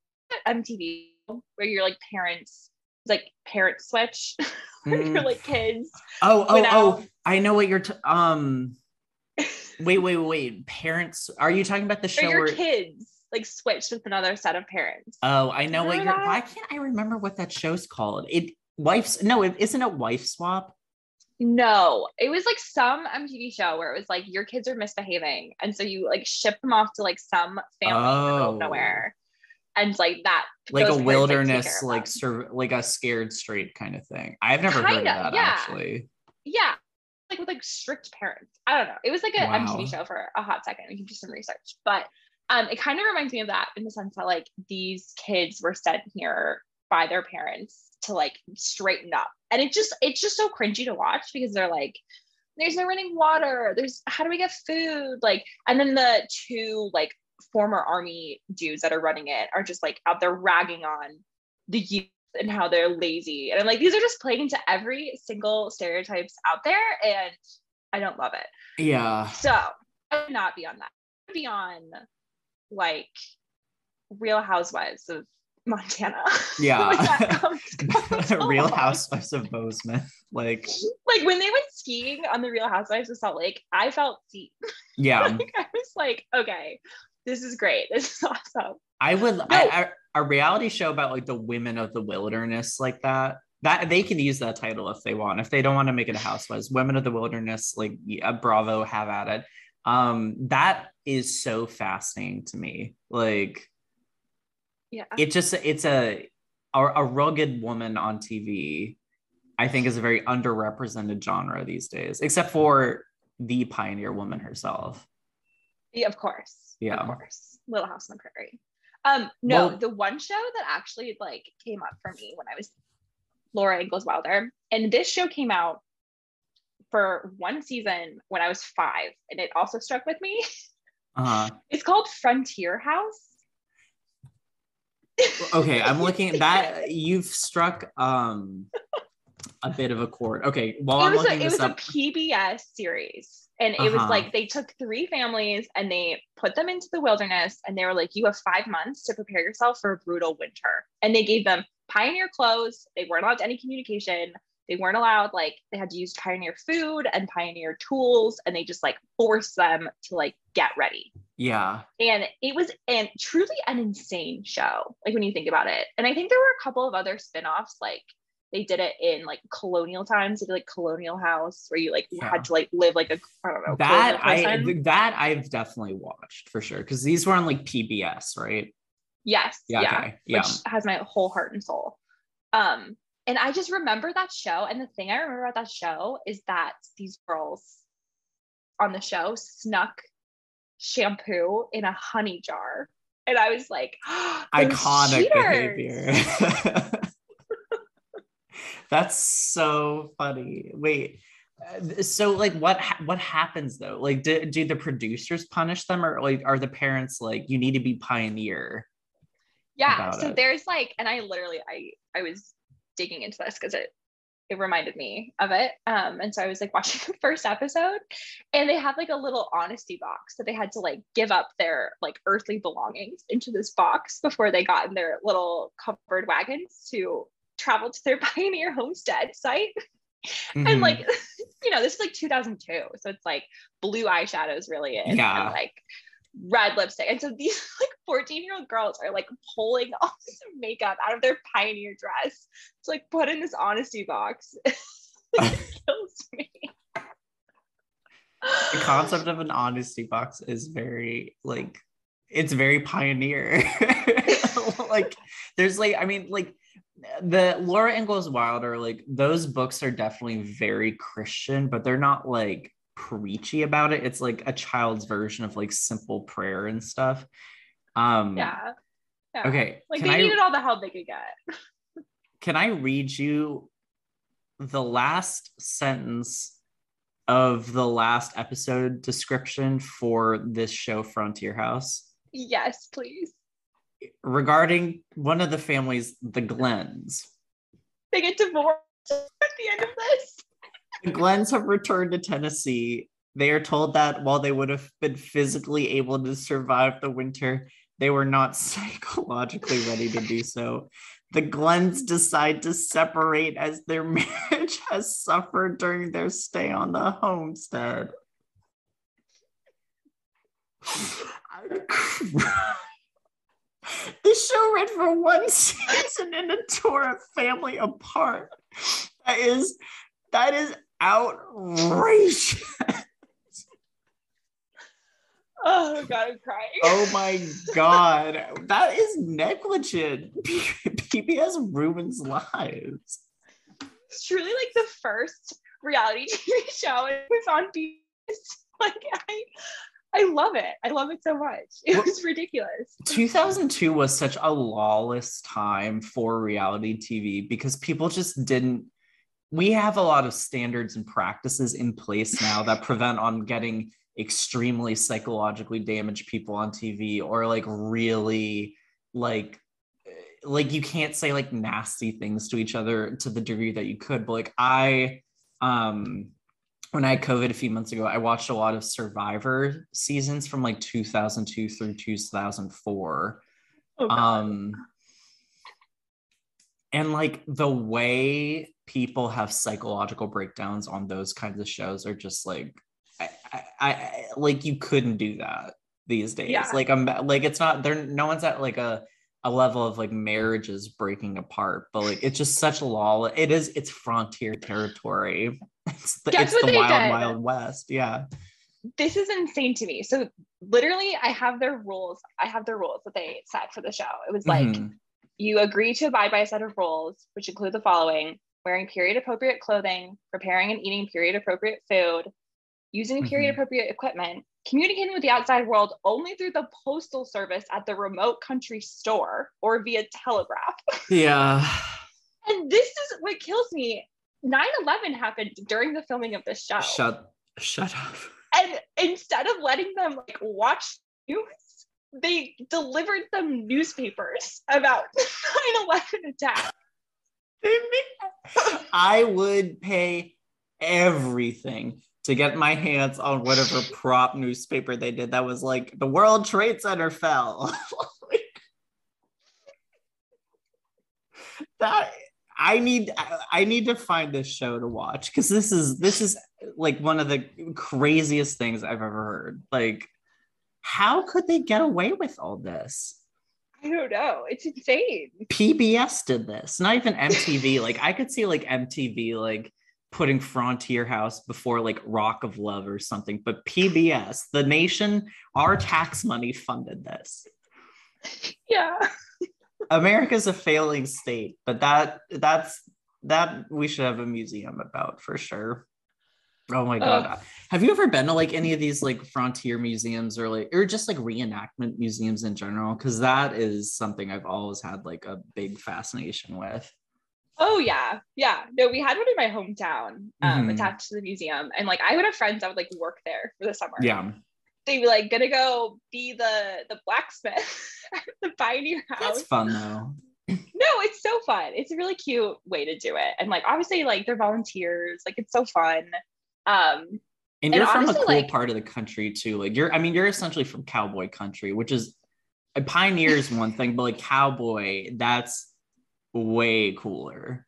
B: MTV where you're like parents like parent switch where mm. you're like kids.
A: Oh, oh, oh, I know what you're t- um wait, wait, wait. Parents are you talking about the show
B: your where kids like switched with another set of parents?
A: Oh, I know remember what you're that? why can't I remember what that show's called? It wife's no, it isn't it wife swap?
B: No, it was like some MTV show where it was like your kids are misbehaving, and so you like ship them off to like some family oh. in the middle of oh. nowhere, and like that,
A: like a wilderness, like sur- like a scared straight kind of thing. I've never Kinda, heard of that yeah. actually.
B: Yeah, like with like strict parents. I don't know. It was like a wow. MTV show for a hot second. We can do some research, but um, it kind of reminds me of that in the sense that like these kids were sent here by their parents to like straighten up. And it just it's just so cringy to watch because they're like, there's no running water. There's how do we get food? Like, and then the two like former army dudes that are running it are just like out there ragging on the youth and how they're lazy. And I'm like, these are just playing into every single stereotypes out there, and I don't love it.
A: Yeah.
B: So I would not be on that. I'd be on like Real Housewives of Montana.
A: Yeah. The real Housewives of Bozeman. Like
B: like when they went skiing on the Real Housewives of Salt Lake, I felt seen.
A: Yeah.
B: like, I was like, okay, this is great. This is awesome.
A: I would no. I, I, a reality show about like the women of the wilderness like that. That they can use that title if they want. If they don't want to make it a housewives, women of the wilderness, like yeah, Bravo, have at it. Um, that is so fascinating to me. Like
B: yeah.
A: It just it's a a, a rugged woman on tv i think is a very underrepresented genre these days except for the pioneer woman herself.
B: Yeah of course.
A: Yeah.
B: Of course. Little house on the prairie. Um no well, the one show that actually like came up for me when i was laura ingalls wilder and this show came out for one season when i was five and it also struck with me. Uh-huh. it's called frontier house
A: okay, I'm looking at that. You've struck um a bit of a chord. Okay, while
B: it
A: I'm looking
B: a, it was
A: up,
B: a PBS series, and uh-huh. it was uh-huh. like they took three families and they put them into the wilderness, and they were like, "You have five months to prepare yourself for a brutal winter," and they gave them pioneer clothes. They weren't allowed any communication. They weren't allowed like they had to use pioneer food and pioneer tools, and they just like forced them to like get ready.
A: Yeah.
B: And it was and truly an insane show, like when you think about it. And I think there were a couple of other spin-offs, like they did it in like colonial times, like colonial house where you like yeah. had to like live like a I don't know.
A: That I that I've definitely watched for sure. Cause these were on like PBS, right?
B: Yes. Yeah. yeah. Okay. yeah. Which has my whole heart and soul. Um, and I just remember that show. And the thing I remember about that show is that these girls on the show snuck shampoo in a honey jar. And I was like, iconic behavior.
A: That's so funny. Wait, uh, so like what what happens though? Like do, do the producers punish them or like are the parents like you need to be pioneer?
B: Yeah, so it? there's like and I literally I I was digging into this because it it reminded me of it. Um, and so I was like watching the first episode, and they had like a little honesty box that they had to like give up their like earthly belongings into this box before they got in their little covered wagons to travel to their pioneer homestead site. Mm-hmm. And like, you know, this is like 2002. So it's like blue eyeshadows really in. Yeah. And, like red lipstick. And so these like 14 year old girls are like pulling all this makeup out of their pioneer dress to like put in this honesty box. kills me.
A: the concept of an honesty box is very like it's very pioneer. like there's like I mean like the Laura Ingalls Wilder like those books are definitely very Christian, but they're not like preachy about it. It's like a child's version of like simple prayer and stuff. Um
B: Yeah. yeah.
A: Okay.
B: Like they
A: I-
B: needed all the help they could get.
A: can I read you the last sentence of the last episode description for this show, Frontier House?
B: Yes, please.
A: Regarding one of the families, the Glenns.
B: They get divorced at the end of this.
A: The Glenns have returned to Tennessee. They are told that while they would have been physically able to survive the winter, they were not psychologically ready to do so. The Glenns decide to separate as their marriage has suffered during their stay on the homestead. This show ran for one season and it tore a family apart. That is that is outrageous.
B: Oh god, I'm crying.
A: Oh my god, that is negligent. PBS ruins lives.
B: It's truly like the first reality TV show. It was on PBS. Like I I love it. I love it so much. It
A: Well-
B: was ridiculous.
A: 2002 was such a lawless time for reality TV because people just didn't. We have a lot of standards and practices in place now that prevent on getting extremely psychologically damaged people on TV or like really like like you can't say like nasty things to each other to the degree that you could but like I um when I had COVID a few months ago, I watched a lot of Survivor seasons from like 2002 through 2004.
B: Oh,
A: Um, and like the way people have psychological breakdowns on those kinds of shows are just like, I, I, I like you couldn't do that these days.
B: Yeah.
A: Like I'm like it's not there. No one's at like a a level of like marriages breaking apart, but like it's just such a law. It is it's frontier territory. It's the,
B: Guess
A: it's the wild
B: did?
A: wild west. Yeah.
B: this is insane to me. So literally I have their rules. I have their rules that they set for the show. It was like
A: Mhm.
B: You agree to abide by a set of rules, which include the following wearing period appropriate clothing, preparing and eating period appropriate food, using period mm-hmm. appropriate equipment, communicating with the outside world only through the postal service at the remote country store or via telegraph.
A: yeah.
B: And this is what kills me. 9 11 happened during the filming of this show.
A: Shut shut up.
B: And instead of letting them like watch news, they delivered them newspapers about 9-11 attack.
A: I would pay everything to get my hands on whatever prop newspaper they did that was like the World Trade Center fell. that I need I- need to find this show to watch because this is this is like one of the craziest things I've ever heard. Like how could they get away with all this?
B: I don't know. It's insane.
A: PBS did this, not even MTV. like I could see like MTV like putting Frontier House before like Rock of Love or something, but PBS, the nation, our tax money funded this.
B: Yeah.
A: America's a failing state, but that that's that we should have a museum about for sure. Oh my god. Have you ever been to like any of these like frontier museums or like or just like reenactment museums in general? Cause that is something I've always had like a big fascination with.
B: Oh yeah. Yeah. No, we had one in my hometown um,
A: Mhm.
B: attached to the museum. And like I would have friends that would like work there for the summer.
A: Yeah.
B: They'd be like gonna go be the the blacksmith at the pioneer house.
A: That's fun though.
B: No, it's so fun. It's a really cute way to do it. And like obviously like they're volunteers. Like it's so fun. Um
A: And
B: And
A: you're from a cool
B: like-
A: part of the country too. Like you're, I mean, you're essentially from cowboy country, which is a pioneer is one thing, but like cowboy, that's way cooler.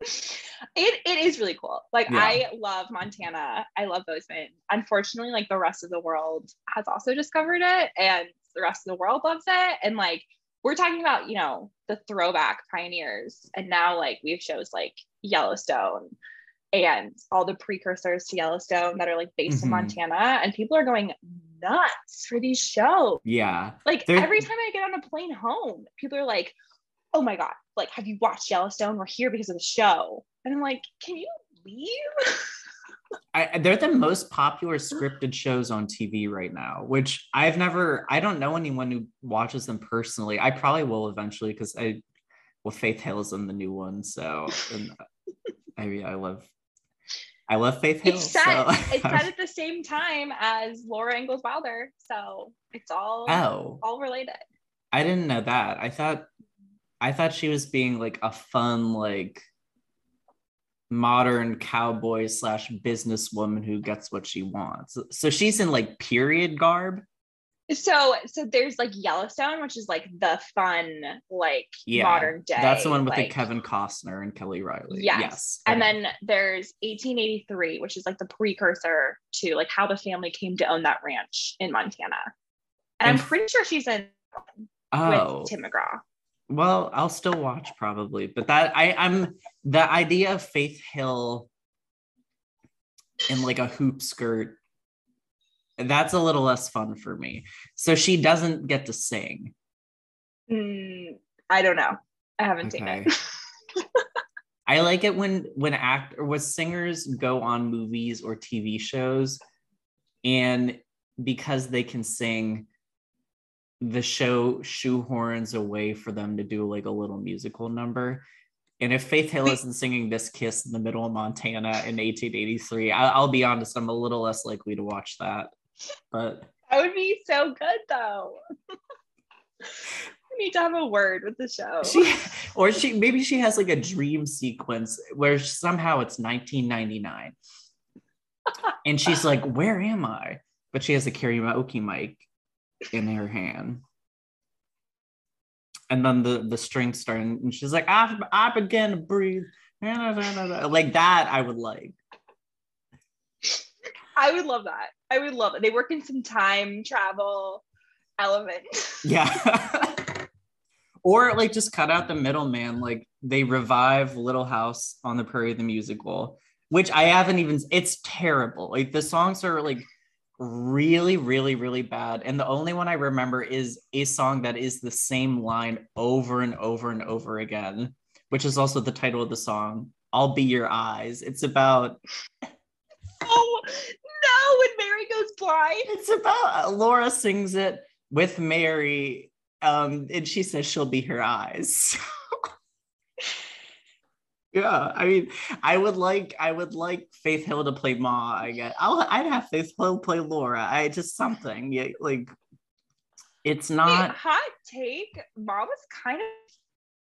B: it it is really cool. Like
A: Yeah.
B: I love Montana. I love Bozeman. Unfortunately, like the rest of the world has also discovered it and the rest of the world loves it. And like we're talking about, you know, the throwback pioneers. And now like we have shows like Yellowstone and all the precursors to Yellowstone that are like based
A: Mhm.
B: in Montana, and people are going nuts for these shows.
A: Yeah.
B: Like every time I get on a plane home, people are like, "Oh my god, like have you watched Yellowstone? We're here because of the show." And I'm like, "Can you leave?"
A: I, they're the most popular scripted shows on TV right now, which I've never, I don't know anyone who watches them personally. I probably will eventually because I, well, Faith Hill is in the new one. So, and I mean, I love, I love Faith Hill.
B: it's set.
A: so-
B: it's set at the same time as Laura Ingalls Wilder, so it's all
A: oh,
B: all related.
A: I didn't know that. I thought, I thought she was being like a fun, like, modern cowboy slash businesswoman who gets what she wants. So she's in like period garb.
B: So so there's like Yellowstone, which is like the fun, like
A: Yeah,
B: modern day.
A: That's the one with
B: like-
A: the Kevin Costner and Kelly Reilly.
B: Yes. And
A: Okay.
B: then there's 1883, which is like the precursor to like how the family came to own that ranch in Montana. And,
A: And-
B: I'm pretty sure she's in
A: oh,
B: with Tim McGraw.
A: well, I'll still watch probably, but that I I'm the idea of Faith Hill in like a hoop skirt. That's a little less fun for me. So she doesn't get to sing.
B: Mm, I don't know. I haven't seen it.
A: I like it when when act or when singers go on movies or TV shows, and because they can sing, the show shoehorns a way for them to do like a little musical number. And if Faith Hill isn't singing this kiss in the middle of Montana in 1883, I, I'll be honest, I'm a little less likely to watch that. But
B: That would be so good though. we need to have a word with the show.
A: she, or she, maybe she has like a dream sequence where somehow it's 1999, and she's like, "Where am I?" But she has a karaoke mic in her hand. And then the the strings start, and she's like, "I I begin to breathe." Like that, I would like.
B: I would love that. I would love it. They work in some time travel element.
A: Yeah. or like just cut out the middleman. Like they revive Little House on the Prairie the musical, which I haven't even. It's terrible. Like the songs are like really, really, really bad. And the only one I remember is a song that is the same line over and over and over again, which is also the title of the song. I'll be your eyes. It's about
B: oh Mary
A: it's about Laura sings it with Mary, um, and she says she'll be her eyes. yeah, I mean, I would like, I would like Faith Hill to play Ma. I guess I'll, I'd have Faith Hill play Laura. I just something, yeah, like it's
B: Wait,
A: not.
B: hot take. Ma was kind of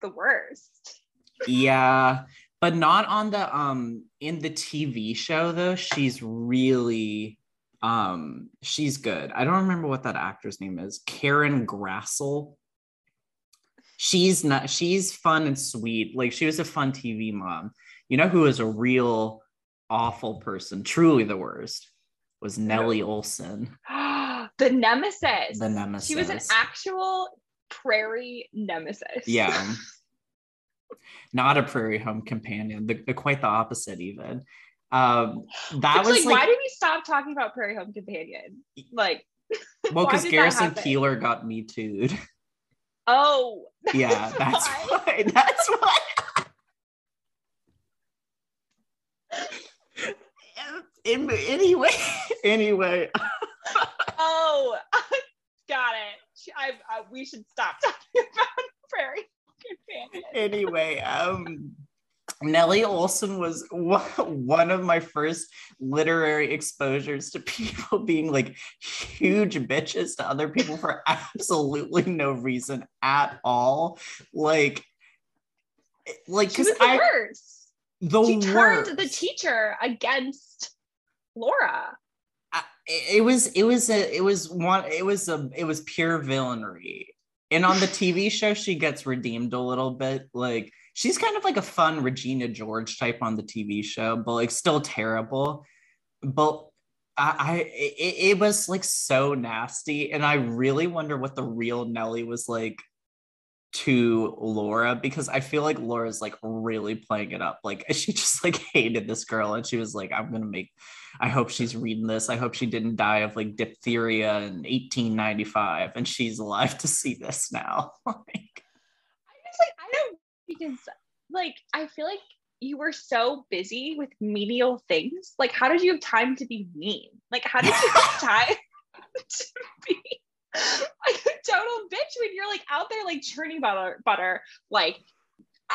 B: the worst.
A: yeah, but not on the um in the TV show though. She's really um she's good. I don't remember what that actor's name is. Karen Grassle. She's not she's fun and sweet. Like she was a fun TV mom. You know who is a real awful person, truly the worst, was Nellie Oleson.
B: the nemesis.
A: The nemesis.
B: She was an actual prairie nemesis.
A: Yeah. Not a prairie home companion, the, the quite the opposite, even. Um, that
B: It's
A: was
B: like, why did we stop talking about Prairie Home Companion? Like,
A: well, because Garrison? Keillor got me too'd.
B: oh,
A: Yeah, that's
B: why.
A: why. That's why. In, anyway, anyway,
B: Oh, got it. I, I, we should stop talking about Prairie Home Companion.
A: anyway, um, Nellie Oleson was one of my first literary exposures to people being like huge bitches to other people for absolutely no reason at all. Like, like because I
B: worst.
A: the
B: She turned the teacher against Laura.
A: I- it was it was a it was one it was a it was pure villainy and on the tv show she gets redeemed a little bit like she's kind of like a fun regina george type on the tv show but like still terrible but i, I it, it was like so nasty and i really wonder what the real nellie was like to Laura because I feel like Laura's like really playing it up. Like she just like hated this girl and she was like, I'm gonna make I hope she's reading this. I hope she didn't die of like diphtheria in 1895 and she's alive to see this now. like
B: I don't because like I feel like you were so busy with menial things. Like how did you have time to be mean? Like how did you have time to be like a total bitch when you're like out there like churning butter butter like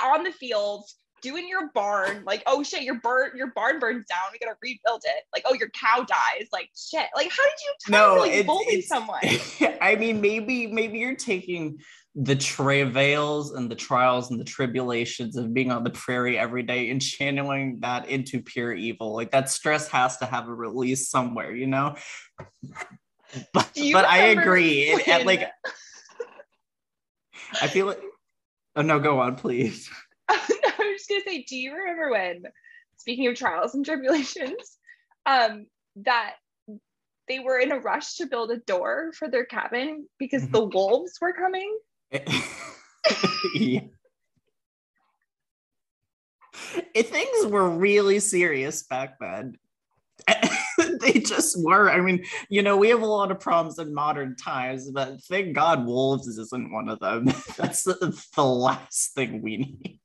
B: on the fields doing your barn like oh shit your barn your barn burns down we gotta rebuild it like oh your cow dies like shit like how did you no, to like bully someone
A: i mean maybe maybe you're taking the travails and the trials and the tribulations of being on the prairie every day and channeling that into pure evil like that stress has to have a release somewhere you know but, but I agree. It, like, I feel like. Oh no, go on, please.
B: no, I was just gonna say, do you remember when, speaking of trials and tribulations, um, that they were in a rush to build a door for their cabin because mm-hmm. the wolves were coming? yeah.
A: It, things were really serious back then. they just were. I mean, you know, we have a lot of problems in modern times, but thank God wolves isn't one of them. That's the, the last thing we need.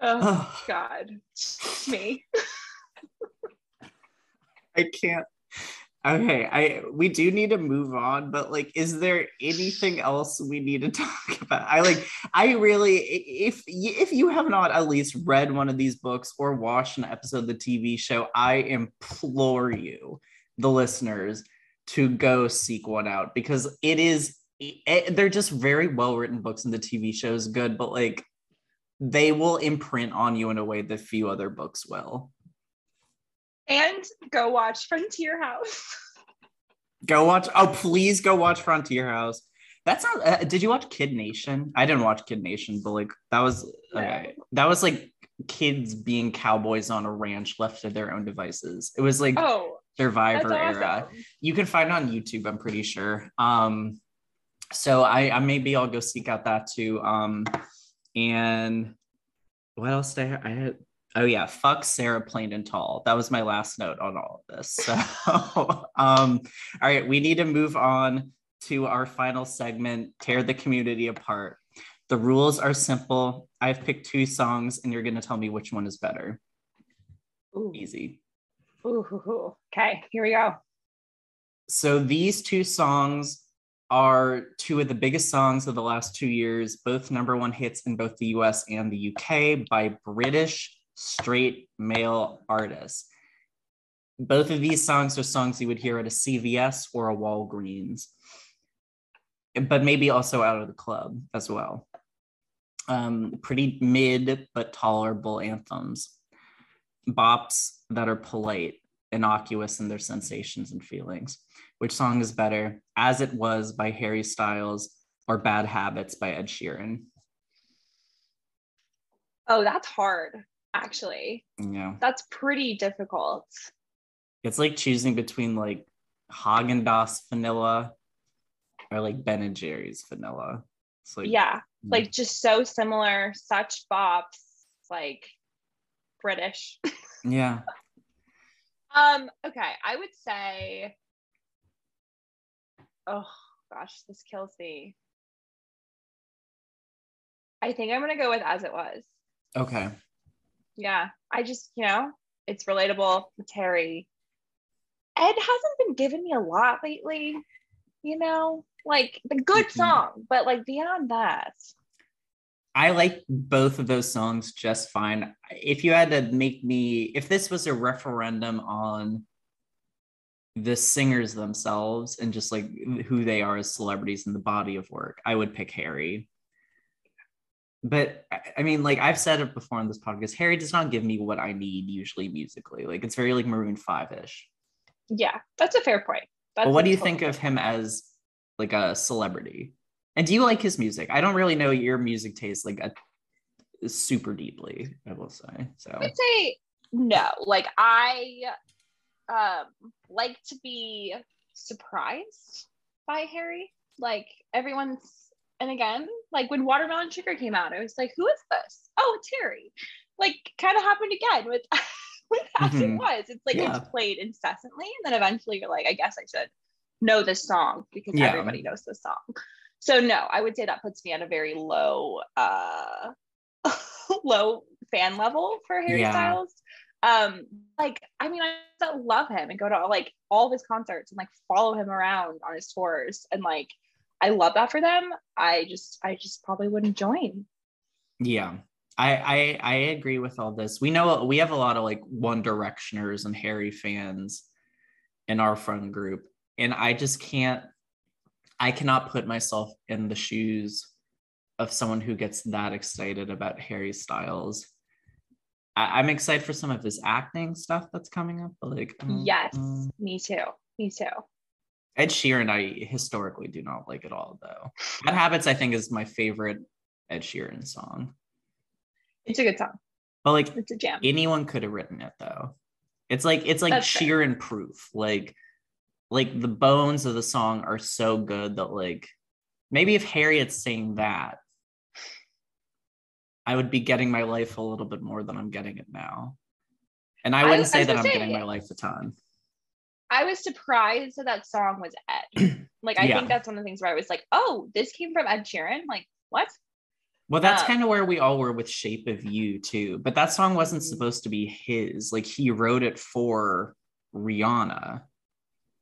B: Oh, God. Me.
A: I can't Okay, I we do need to move on, but like, is there anything else we need to talk about? I like, I really, if if you have not at least read one of these books or watched an episode of the TV show, I implore you, the listeners, to go seek one out because it is. It, eh, they're just very well written books, and the TV show is good, but like, they will imprint on you in a way that few other books will
B: and go watch Frontier House.
A: go watch. Oh, please go watch Frontier House. That's not. Uh, did you watch Kid Nation? I didn't watch Kid Nation, but like that was okay. That was like kids being cowboys on a ranch left to their own devices. It was like oh, Survivor awesome. era. You can find on YouTube. I'm pretty sure. Um, so I, I maybe I'll go seek out that too. Um, and what else did I, I had? Oh yeah, fuck Sarah plain and tall. That was my last note on all of this. So um, all right, we need to move on to our final segment, tear the community apart. The rules are simple. I've picked two songs and you're gonna tell me which one is better. Ooh. Easy.
B: Ooh, okay, here we go.
A: So these two songs are two of the biggest songs of the last two years, both number one hits in both the US and the UK by British straight male artists. Both of these songs are songs you would hear at a CVS or a Walgreens, but maybe also out of the club as well. Um, pretty mid but tolerable anthems, bops that are polite, innocuous in their sensations and feelings. Which song is better? As It Was by Harry Styles or Bad Habits by Ed Sheeran?
B: Oh, that's hard actually.
A: Yeah.
B: That's pretty difficult.
A: It's like choosing between like Haagen Dazs vanilla or like Ben and Jerry's vanilla.
B: It's like yeah, mm. like just so similar, such bops, like British.
A: yeah.
B: um, okay, I would say oh gosh, this kills me. I think I'm gonna go with as it was.
A: Okay
B: yeah i just you know it's relatable it's harry ed hasn't been giving me a lot lately you know like the good mm-hmm. song but like beyond that.
A: I like both of those songs just fine. If you had to make me if this was a referendum on the singers themselves and just like who they are as celebrities in the body of work i would pick harry but I mean, like I've said it before on this podcast, Harry does not give me what I need usually musically. Like it's very like Maroon Five ish.
B: Yeah, that's a fair point.
A: That's but what do you think of him as like a celebrity? And do you like his music? I don't really know your music taste like a, super deeply. I will say. So
B: I would say no. Like I um like to be surprised by Harry Like everyone's, and again, like when Watermelon Sugar came out, I was like, who is this? Oh, it's Harry. Like kind of happened again with with As It
A: Mhm.
B: Was. It's like
A: Yeah.
B: it's played incessantly, and then eventually you're like, I guess I should know this song because
A: Yeah.
B: everybody knows this song. So no, I would say that puts me at a very low uh low fan level for Harry
A: Yeah.
B: Styles. Um, like I mean, I love him and go to like all of his concerts and like follow him around on his tours and like I love that for them. I just I just probably wouldn't join.
A: Yeah. I, I I agree with all this. We know we have a lot of like One Directioners and Harry fans in our friend group, and I just can't. I cannot put myself in the shoes of someone who gets that excited about Harry Styles. I, I'm excited for some of his acting stuff that's coming up, but like mm,
B: Yes, me too. Me too.
A: Ed Sheeran, I historically do not like at all though. Bad Habits, I think, is my favorite Ed Sheeran song.
B: It's a good song.
A: But like
B: It's a jam.
A: anyone could have written it though. It's like it's like
B: That's fair.
A: Sheeran proof. Like like the bones of the song are so good that like maybe if Harriet's saying that, I would be getting my life a little bit more than I'm getting it now. And I
B: I-
A: wouldn't
B: I
A: say
B: was
A: that I'm
B: say-
A: getting my life a ton.
B: I was surprised that that song was Ed. Like I
A: Yeah.
B: think that's one of the things where I was like, oh, this came from Ed Sheeran. Like what?
A: Well, that's
B: Um,
A: kind of where we all were with Shape of You too. But that song wasn't
B: Mhm.
A: supposed to be his. Like he wrote it for Rihanna.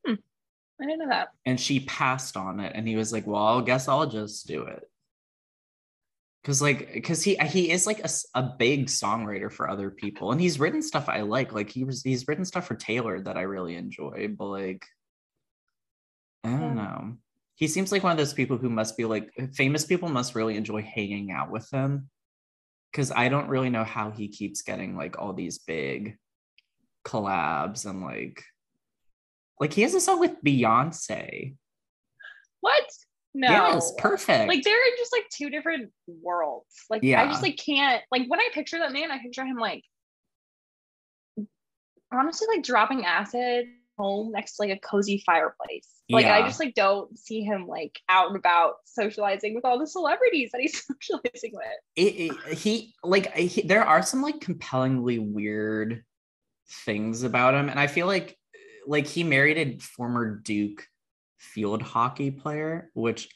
B: I didn't know that.
A: and she passed on it and he was like well i guess i'll just do it because like because he he is like a, a big songwriter for other people and he's written stuff i like like he was he's written stuff for taylor that i really enjoy but like i don't
B: Yeah.
A: know he seems like one of those people who must be like uh, famous people must really enjoy hanging out with him because i don't really know how he keeps getting like all these big collabs and like like he has a song with beyonce
B: What? No.
A: Yes, perfect.
B: Like they're in just like two different worlds. Like I just like can't like when I picture that man, I picture him like honestly like dropping acid home next to like a cozy fireplace. Like I just like don't see him like out and about socializing with all the celebrities that he's socializing with.
A: it, it- he like he, there are some like compellingly weird things about him and i feel like like he married a former duke field hockey player which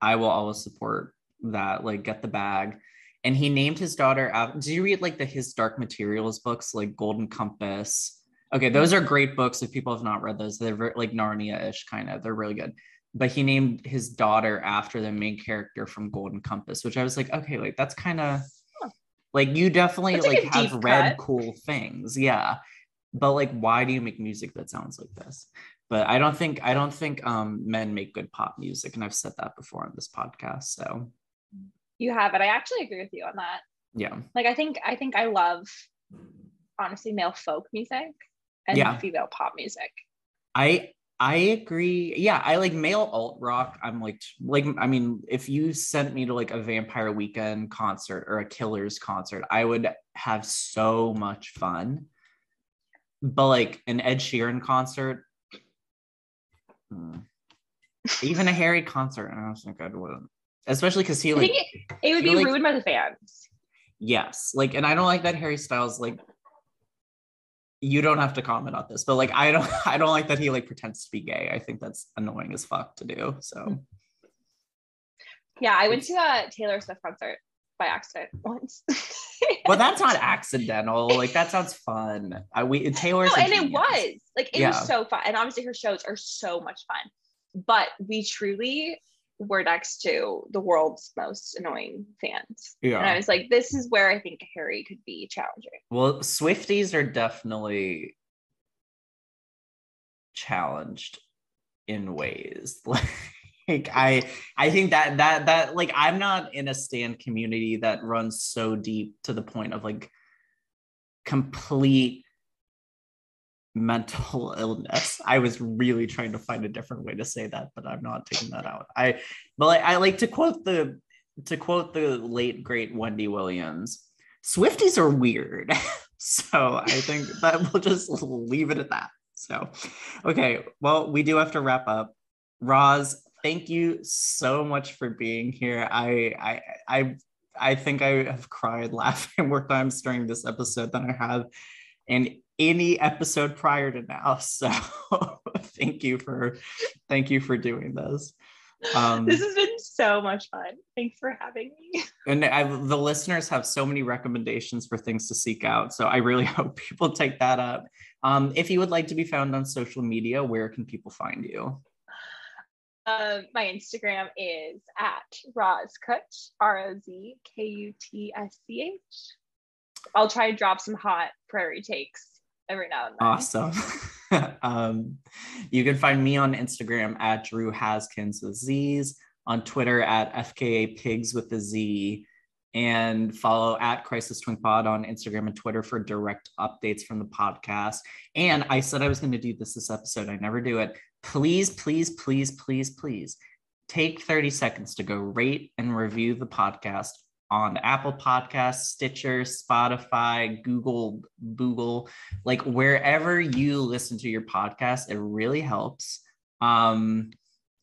A: i will always support that like get the bag. And he named his daughter out. Did you read like the his dark materials books like golden compass? Okay mm-hmm. those are great books. If people have not read those they're very, like narnia-ish kind of they're really good. But he named his daughter after the main character from golden compass which i was like okay like that's kind of like you definitely
B: That's, like,
A: like have read
B: cut.
A: cool things. Yeah. But like why do you make music that sounds like this but i don't think i don't think um men make good pop music and i've said that before on this podcast so
B: You have it. I actually agree with you on that.
A: yeah
B: Like I think I think I love honestly male folk music and
A: Yeah.
B: female pop music.
A: I I agree. Yeah, I like male alt rock. I'm like like I mean, if you sent me to like a Vampire Weekend concert or a Killers concert, I would have so much fun. But like an Ed Sheeran concert, hmm. even a Harry concert, I don't think I'd would. Especially because he
B: I
A: like
B: think it, it would be
A: like-
B: ruined by the fans.
A: yes, like, and I don't like that Harry Styles like. You don't have to comment on this, but like I don't, I don't like that he like pretends to be gay. I think that's annoying as fuck to do. So
B: Yeah, I went to a Taylor Swift concert by accident once.
A: well, that's not accidental. Like that sounds fun. I we Taylor's
B: no, and it was like it
A: Yeah.
B: was so fun, and obviously her shows are so much fun. But we truly were next to the world's most annoying fans, and I was like, this is where I think Harry could be challenging.
A: Well, Swifties are definitely challenged in ways. Like I I think that that that like I'm not in a stand community that runs so deep to the point of like complete mental illness. I was really trying to find a different way to say that, but I'm not taking that out. I but like, I like to quote the to quote the late great Wendy Williams. Swifties are weird. so I think that we'll just leave it at that. So okay, well, we do have to wrap up. Roz, thank you so much for being here. I I I I think I have cried laughing more times during this episode than I have in any episode prior to now. So thank you for thank you for doing this.
B: Um, this has been so much fun. Thanks for having me.
A: And I, the listeners have so many recommendations for things to seek out. So I really hope people take that up. Um, if you would like to be found on social media, where can people find you?
B: Uh, my Instagram is at Rozkutsch, R O Z K U T S C H. I'll try to drop some hot prairie takes every now and then.
A: Awesome. um, you can find me on Instagram at Drew Haskins with Z's, on Twitter at FKA Pigs with the Z, and follow at Crisis Twink Pod on Instagram and Twitter for direct updates from the podcast. And I said I was going to do this this episode. I never do it. Please, please, please, please, please take 30 seconds to go rate and review the podcast on Apple Podcasts, Stitcher, Spotify, Google, Google, like wherever you listen to your podcast, it really helps. Um,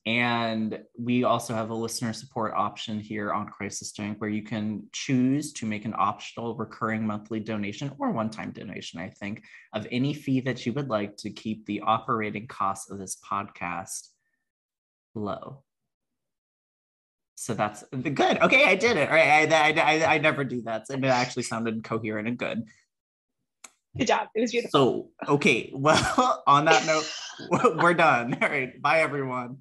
A: and we also have a listener support option here on Crisis Twink where you can choose to make an optional recurring monthly donation or one time donation, I think, of any fee that you would like to keep the operating costs of this podcast low. So that's good. Okay, I did it. All right, I, I, I, I never do that. And it actually sounded coherent and good.
B: Good job. It was beautiful.
A: So, okay. Well, on that note, we're done. All right. Bye, everyone.